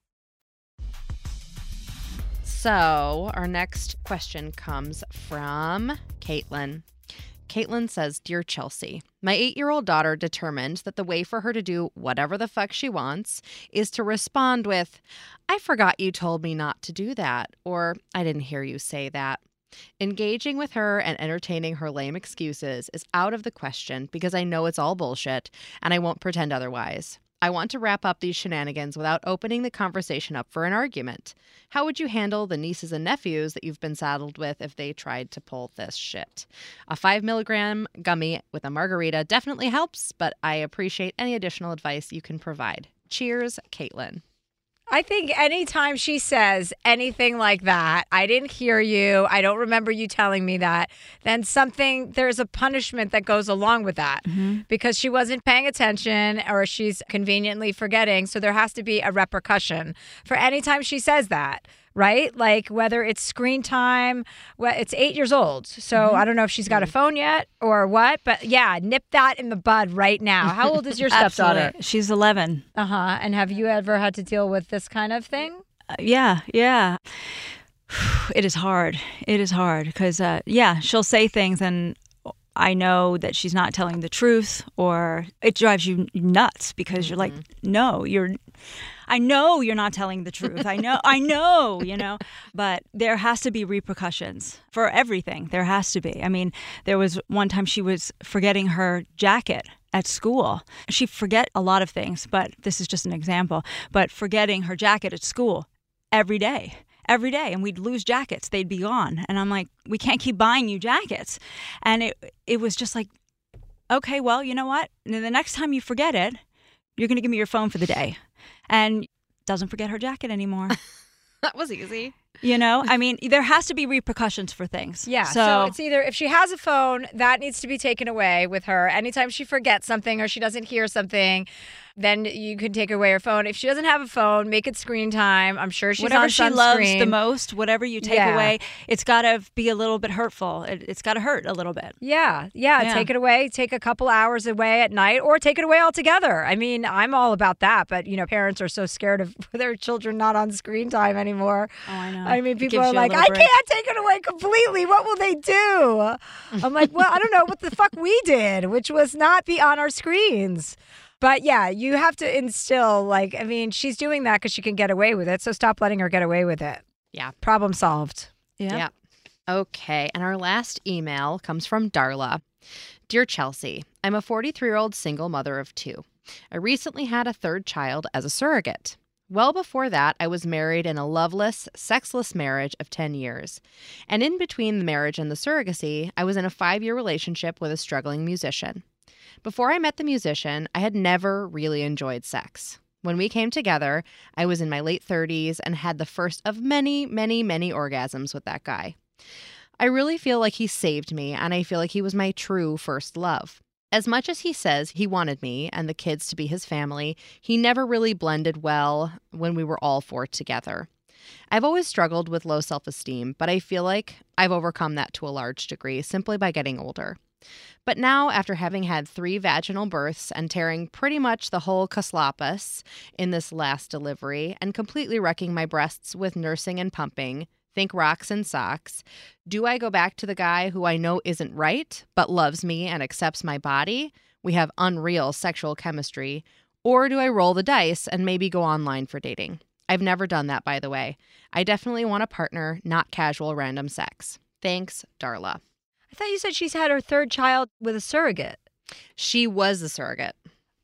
So, our next question comes from Caitlin. Caitlin says, Dear Chelsea, my eight year old daughter determined that the way for her to do whatever the fuck she wants is to respond with, I forgot you told me not to do that, or I didn't hear you say that. Engaging with her and entertaining her lame excuses is out of the question because I know it's all bullshit and I won't pretend otherwise. I want to wrap up these shenanigans without opening the conversation up for an argument. How would you handle the nieces and nephews that you've been saddled with if they tried to pull this shit? A five milligram gummy with a margarita definitely helps, but I appreciate any additional advice you can provide. Cheers, Caitlin. I think anytime she says anything like that, I didn't hear you, I don't remember you telling me that, then something, there's a punishment that goes along with that mm-hmm. because she wasn't paying attention or she's conveniently forgetting. So there has to be a repercussion for any time she says that. Right? Like whether it's screen time, well, it's eight years old. So I don't know if she's got a phone yet or what, but yeah, nip that in the bud right now. How old is your stepdaughter? She's 11. Uh huh. And have you ever had to deal with this kind of thing? Uh, yeah, yeah. It is hard. It is hard because, uh, yeah, she'll say things and I know that she's not telling the truth, or it drives you nuts because you're like, no, you're. I know you're not telling the truth. I know, I know, you know, but there has to be repercussions for everything. There has to be. I mean, there was one time she was forgetting her jacket at school. She forget a lot of things, but this is just an example. But forgetting her jacket at school every day every day and we'd lose jackets they'd be gone and i'm like we can't keep buying you jackets and it it was just like okay well you know what and the next time you forget it you're going to give me your phone for the day and doesn't forget her jacket anymore That was easy. you know i mean there has to be repercussions for things Yeah. So, it's either if she has a phone, that needs to be taken away with her. Anytime she forgets something or she doesn't hear something, then you can take away her phone. If she doesn't have a phone, make it screen time. I'm sure she's whatever on she loves the most, whatever you take Yeah. away, it's got to be a little bit hurtful. It, it's got to hurt a little bit. Yeah, yeah, Yeah. take it away. Take a couple hours away at night or take it away altogether. I mean, I'm all about that, but you know, parents are so scared of their children not on screen time anymore. Oh, I know. I mean, people are like, I break." can't take it away completely. What will they do? I'm like, well, I don't know what the fuck we did, which was not be on our screens. But yeah, you have to instill, like, I mean, she's doing that because she can get away with it. So stop letting her get away with it. Yeah. Problem solved. Yeah. Okay. And our last email comes from Darla. Dear Chelsea, I'm a 43 year old single mother of two. I recently had a third child as a surrogate. Well before that, I was married in a loveless, sexless marriage of 10 years. And in between the marriage and the surrogacy, I was in a five year relationship with a struggling musician. Before I met the musician, I had never really enjoyed sex. When we came together, I was in my late 30s and had the first of many, many, many orgasms with that guy. I really feel like he saved me, and I feel like he was my true first love. As much as he says he wanted me and the kids to be his family, he never really blended well when we were all four together. I've always struggled with low self esteem, but I feel like I've overcome that to a large degree simply by getting older. But now, after having had three vaginal births and tearing pretty much the whole caslopus in this last delivery and completely wrecking my breasts with nursing and pumping, think rocks and socks, do I go back to the guy who I know isn't right, but loves me and accepts my body? We have unreal sexual chemistry. Or do I roll the dice and maybe go online for dating? I've never done that, by the way. I definitely want a partner, not casual random sex. Thanks, Darla. I thought you said she's had her third child with a surrogate. She was the surrogate.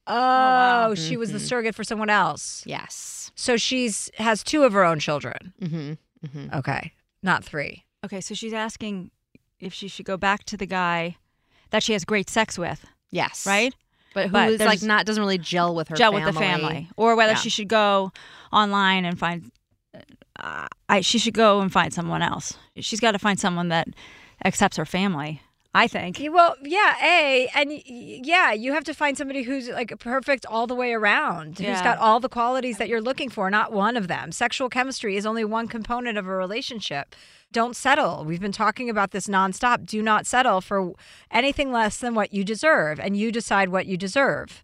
Oh, she was the Mhm. surrogate for someone else. Yes. So she's has two of her own children. Mm-hmm. Mm-hmm. Okay, not three. Okay, so she's asking if she should go back to the guy that she has great sex with, Yes. right? But who But is like not doesn't really gel with her Gel family. with the family, or whether Yeah. she should go online and find. Uh, I she should go and find someone else. She's got to find someone that accepts her family. I think. Well, yeah, a and yeah, you have to find somebody who's like perfect all the way around, Who's got all the qualities that you're looking for, not one of them. Sexual chemistry is only one component of a relationship. Don't settle. We've been talking about this nonstop. Do not settle for anything less than what you deserve, and you decide what you deserve.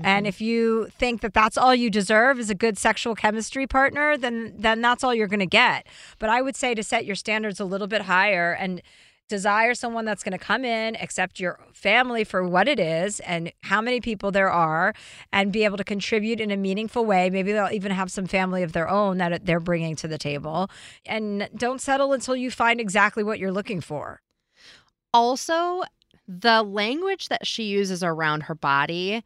And mm-hmm. if you think that that's all you deserve is a good sexual chemistry partner, then then that's all you're going to get. But I would say to set your standards a little bit higher and desire someone that's going to come in, accept your family for what it is and how many people there are and be able to contribute in a meaningful way. Maybe they'll even have some family of their own that they're bringing to the table. And don't settle until you find exactly what you're looking for. Also, the language that she uses around her body,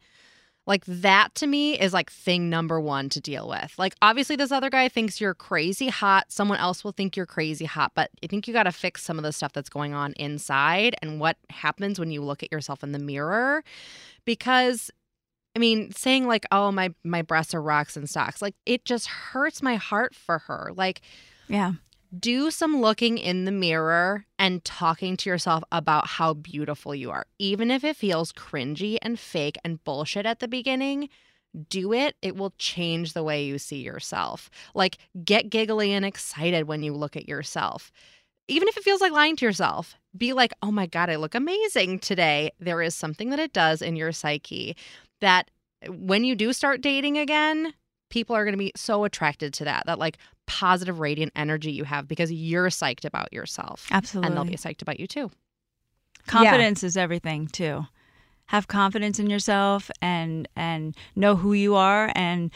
like that to me is like thing number one to deal with. Like, obviously, this other guy thinks you're crazy hot. Someone else will think you're crazy hot. But I think you got to fix some of the stuff that's going on inside and what happens when you look at yourself in the mirror. Because I mean, saying like, "Oh, my my breasts are rocks and stocks," like it just hurts my heart for her. Like, Yeah. Do some looking in the mirror and talking to yourself about how beautiful you are. Even if it feels cringy and fake and bullshit at the beginning, do it. It will change the way you see yourself. Like, get giggly and excited when you look at yourself. Even if it feels like lying to yourself, be like, oh my God, I look amazing today. There is something that it does in your psyche that when you do start dating again, people are going to be so attracted to that, that like positive, radiant energy you have because you're psyched about yourself. Absolutely. And they'll be psyched about you too. confidence is everything too have confidence in yourself and and know who you are and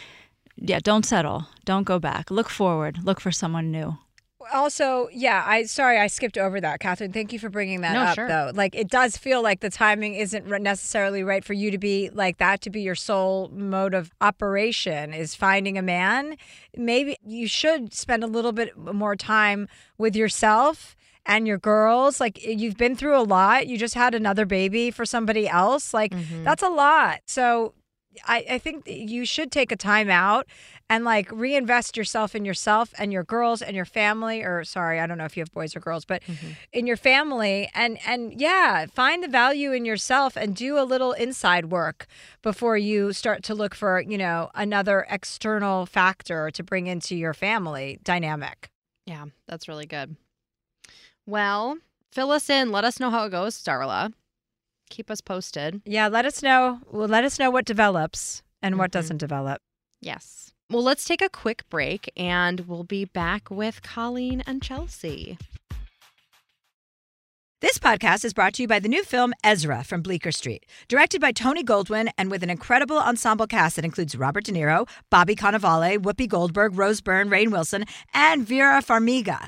yeah don't settle don't go back look forward look for someone new Also, yeah, I sorry I skipped over that, Catherine. Thank you for bringing that No, up, sure. though. Like, it does feel like the timing isn't necessarily right for you to be like that to be your sole mode of operation is finding a man. Maybe you should spend a little bit more time with yourself and your girls. Like, you've been through a lot. You just had another baby for somebody else. Like, Mm-hmm. that's a lot. So I, I think you should take a time out and like reinvest yourself in yourself and your girls and your family or sorry, I don't know if you have boys or girls, but mm-hmm. in your family and and yeah, find the value in yourself and do a little inside work before you start to look for, you know, another external factor to bring into your family dynamic. Yeah, that's really good. Well, fill us in. Let us know how it goes, Starla. Keep us posted. Yeah, let us know. Well, let us know what develops and what mm-hmm. doesn't develop. Yes. Well, let's take a quick break and we'll be back with Colleen and Chelsea. This podcast is brought to you by the new film Ezra from Bleecker Street, directed by Tony Goldwyn and with an incredible ensemble cast that includes Robert De Niro, Bobby Cannavale, Whoopi Goldberg, Rose Byrne, Rainn Wilson, and Vera Farmiga.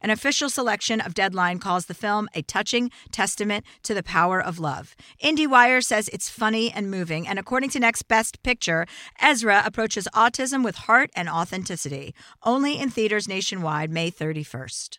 An official selection of Deadline calls the film a touching testament to the power of love. IndieWire says it's funny and moving, and according to Next Best Picture, Ezra approaches autism with heart and authenticity. Only in theaters nationwide May 31st.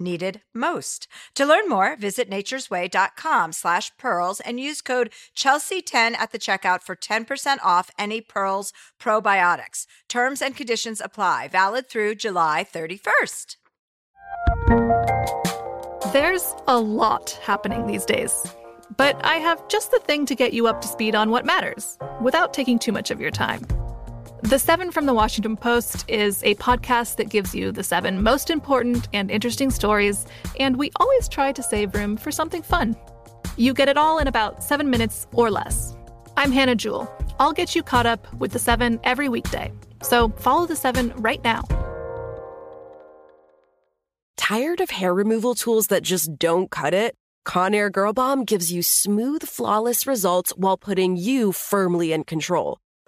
needed most. To learn more, visit naturesway.com slash pearls and use code Chelsea10 at the checkout for 10% off any Pearls probiotics. Terms and conditions apply. Valid through July 31st. There's a lot happening these days. But I have just the thing to get you up to speed on what matters without taking too much of your time. The Seven from the Washington Post is a podcast that gives you the seven most important and interesting stories, and we always try to save room for something fun. You get it all in about seven minutes or less. I'm Hannah Jewell. I'll get you caught up with the seven every weekday. So follow the seven right now. Tired of hair removal tools that just don't cut it? Conair Girl Bomb gives you smooth, flawless results while putting you firmly in control.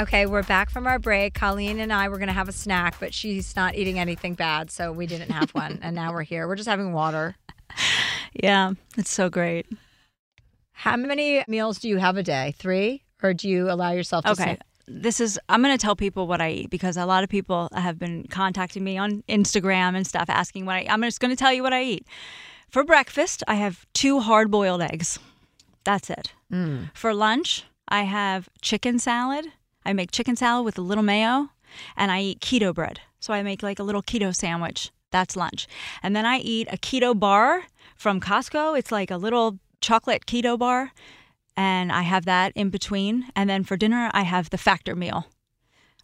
Okay, we're back from our break. Colleen and I were going to have a snack, but she's not eating anything bad, so we didn't have one. and now we're here. We're just having water. Yeah, it's so great. How many meals do you have a day? Three? Or do you allow yourself to Okay. This is, I'm going to tell people what I eat because a lot of people have been contacting me on Instagram and stuff asking what I I'm just going to tell you what I eat. For breakfast, I have two hard boiled eggs. That's it. Mm. For lunch, I have chicken salad. I make chicken salad with a little mayo and I eat keto bread. So I make like a little keto sandwich That's lunch. And then I eat a keto bar from Costco. It's like a little chocolate keto bar. And I have that in between. And then for dinner, I have the factor meal.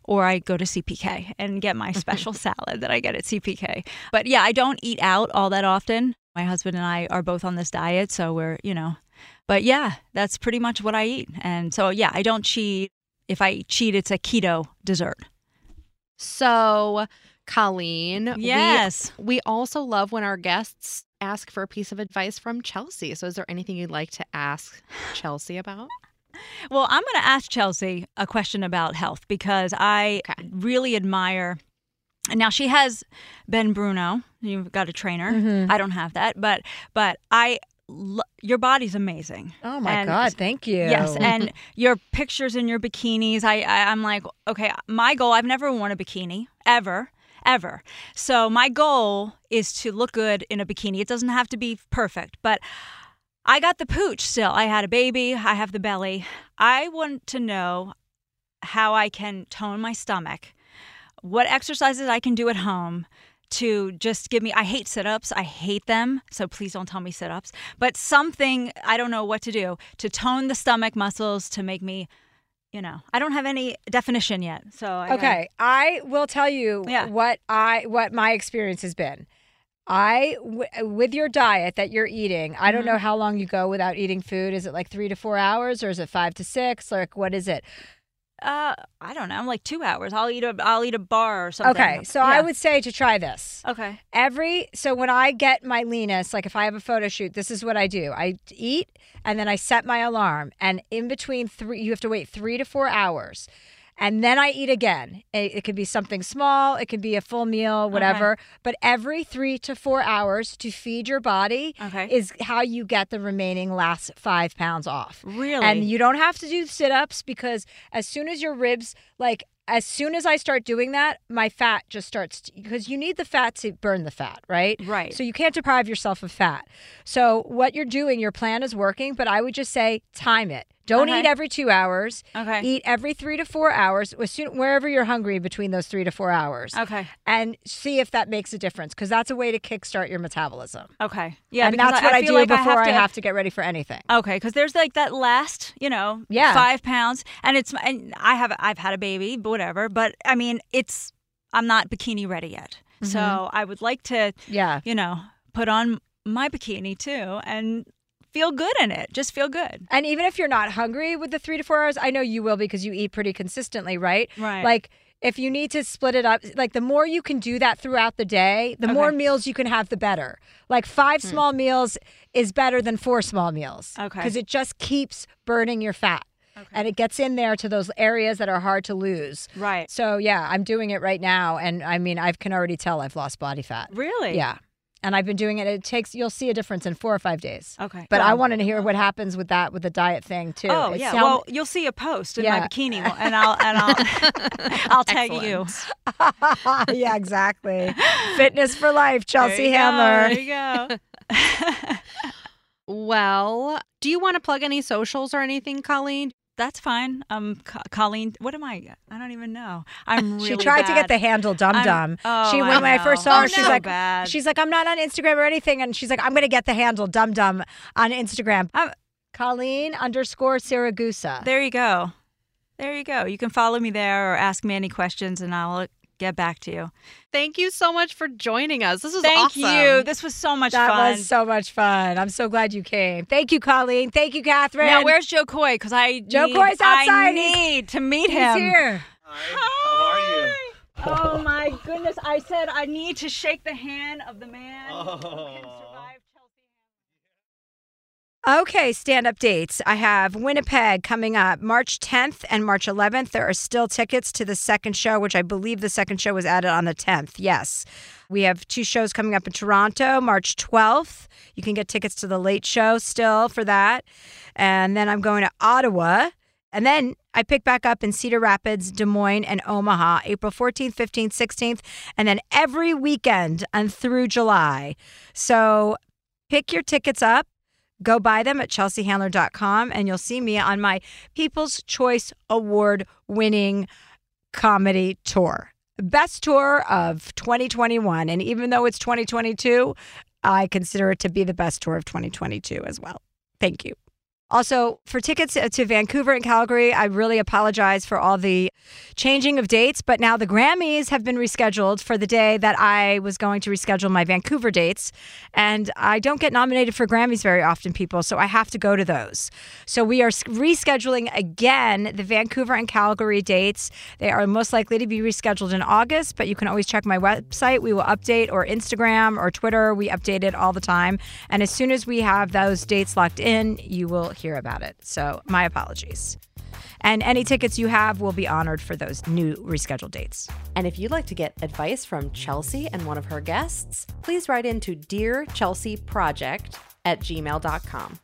Or I go to CPK and get my special salad that I get at CPK. But yeah, I don't eat out all that often. My husband and I are both on this diet. So we're, you know, but yeah, that's pretty much what I eat. And so, yeah, I don't cheat. If I cheat, it's a keto dessert. So, Colleen, Yes. we, also love when our guests ask for a piece of advice from Chelsea. So, is there anything you'd like to ask Chelsea about? Well, I'm going to ask Chelsea a question about health because I really admire. Now she has Ben Bruno. You've got a trainer. Mhm. I don't have that, but but I. lo- Your body's amazing. Oh my And- God, thank you. Yes, and your pictures in your bikinis. I, I I'm like, okay, my goal. I've never worn a bikini ever, ever. So my goal is to look good in a bikini. It doesn't have to be perfect, but I got the pooch still. I had a baby. I have the belly. I want to know how I can tone my stomach, what exercises I can do at home to just give me I hate sit-ups. I hate them. So please don't tell me sit-ups. But something I don't know what to do to tone the stomach muscles to make me you know, I don't have any definition yet. So I gotta- Okay, I will tell you what I what my experience has been. I w- with your diet that you're eating, I don't Mhm. know how long you go without eating food. Is it like 3 to 4 hours or is it 5 to 6? Like what is it? Uh, I don't know. I'm like two hours. I'll eat a I'll eat a bar or something. Okay, so I would say to try this. Okay. Every so when I get my leanest, like if I have a photo shoot, this is what I do. I eat and then I set my alarm, and in between three, you have to wait three to four hours. And then I eat again. It, it could be something small, it could be a full meal, whatever. But every three to four hours to feed your body Okay. is how you get the remaining last five pounds off. Really? And you don't have to do sit ups because as soon as your ribs, like, as soon as I start doing that, my fat just starts because you need the fat to burn the fat, right? Right. So you can't deprive yourself of fat. So what you're doing, your plan is working, but I would just say time it. Don't Okay. eat every two hours. Okay. Eat every three to four hours, soon, wherever you're hungry between those three to four hours. Okay. And see if that makes a difference because that's a way to kickstart your metabolism. Okay. Yeah, and that's I- what I I, do like I before have I have to get ready for anything. Okay, because there's like that last, you know, Yeah. five pounds, and it's and I have I've had a baby, but whatever. But I mean, it's I'm not bikini ready yet, so Mhm. I would like to, Yeah. you know, put on my bikini too and feel good in it. Just feel good. And even if you're not hungry with the three to four hours, I know you will because you eat pretty consistently, right? Right. Like if you need to split it up, like the more you can do that throughout the day, the more meals you can have, the better. Like five Hmm. small meals is better than four small meals. Okay. Because it just keeps burning your fat. And it gets in there to those areas that are hard to lose. Right. So yeah, I'm doing it right now, and I mean, I can already tell I've lost body fat. Really? Yeah. And I've been doing it. It takes you'll see a difference in four or five days. Okay. But I wanted to hear what happens with that with the diet thing too. Oh It yeah. sound- well, you'll see a post in my bikini, and I'll and I'll I'll tag you. yeah, exactly. Fitness for life, Chelsea Handler. There you go. Well, do you want to plug any socials or anything, Colleen? That's fine. Um, Co- Colleen, what am I? I don't even know. I'm really she tried to get the handle dum I'm- dum. Oh, she I when I first saw Oh, her, she's so like, bad. she's like, I'm not on Instagram or anything, and she's like, I'm gonna get the handle dum dum on Instagram. Colleen underscore Siragusa. There you go. There you go. You can follow me there or ask me any questions, and I'll get back to you. Thank you so much for joining us. This was Thank awesome. you. This was so much that fun. was so much fun. I'm so glad you came. Thank you, Colleen. Thank you, Catherine. now, where's Jo Koy? Because I Jo need, Koy's outside. I need to meet He's him. He's here. Hi. How are you? Oh my goodness! I said I need to shake the hand of the man. Oh. Okay, stand up dates. I have Winnipeg coming up March 10th and March 11th. There are still tickets to the second show, which I believe the second show was added on the 10th. Yes. We have two shows coming up in Toronto, March 12th. You can get tickets to the late show still for that. And then I'm going to Ottawa. And then I pick back up in Cedar Rapids, Des Moines, and Omaha, April 14th, 15th, 16th, and then every weekend and through July. So pick your tickets up. Go buy them at chelseahandler.com and you'll see me on my People's Choice Award winning comedy tour. best tour of 2021. And even though it's 2022, I consider it to be the best tour of 2022 as well. Thank you. Also, for tickets uh, to Vancouver and Calgary, I really apologize for all the changing of dates, but now the Grammys have been rescheduled for the day that I was going to reschedule my Vancouver dates. And I don't get nominated for Grammys very often, people, so I have to go to those. So we are rescheduling again the Vancouver and Calgary dates. They are most likely to be rescheduled in August, but you can always check my website. We will update, or Instagram or Twitter. We update it all the time. And as soon as we have those dates locked in, you will hear about it. So, my apologies. And any tickets you have will be honored for those new rescheduled dates. And if you'd like to get advice from Chelsea and one of her guests, please write into Dear Chelsea Project at gmail.com.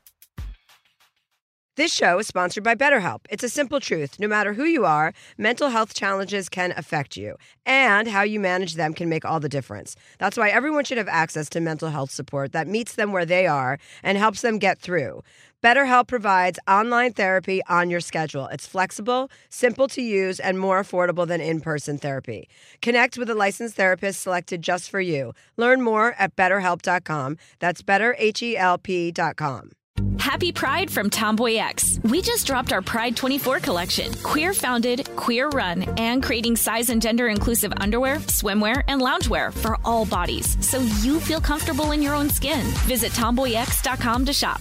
This show is sponsored by BetterHelp. It's a simple truth. No matter who you are, mental health challenges can affect you, and how you manage them can make all the difference. That's why everyone should have access to mental health support that meets them where they are and helps them get through. BetterHelp provides online therapy on your schedule. It's flexible, simple to use, and more affordable than in person therapy. Connect with a licensed therapist selected just for you. Learn more at betterhelp.com. That's betterhelp.com. Happy Pride from TomboyX. We just dropped our Pride 24 collection. Queer founded, queer run, and creating size and gender inclusive underwear, swimwear, and loungewear for all bodies so you feel comfortable in your own skin. Visit tomboyx.com to shop.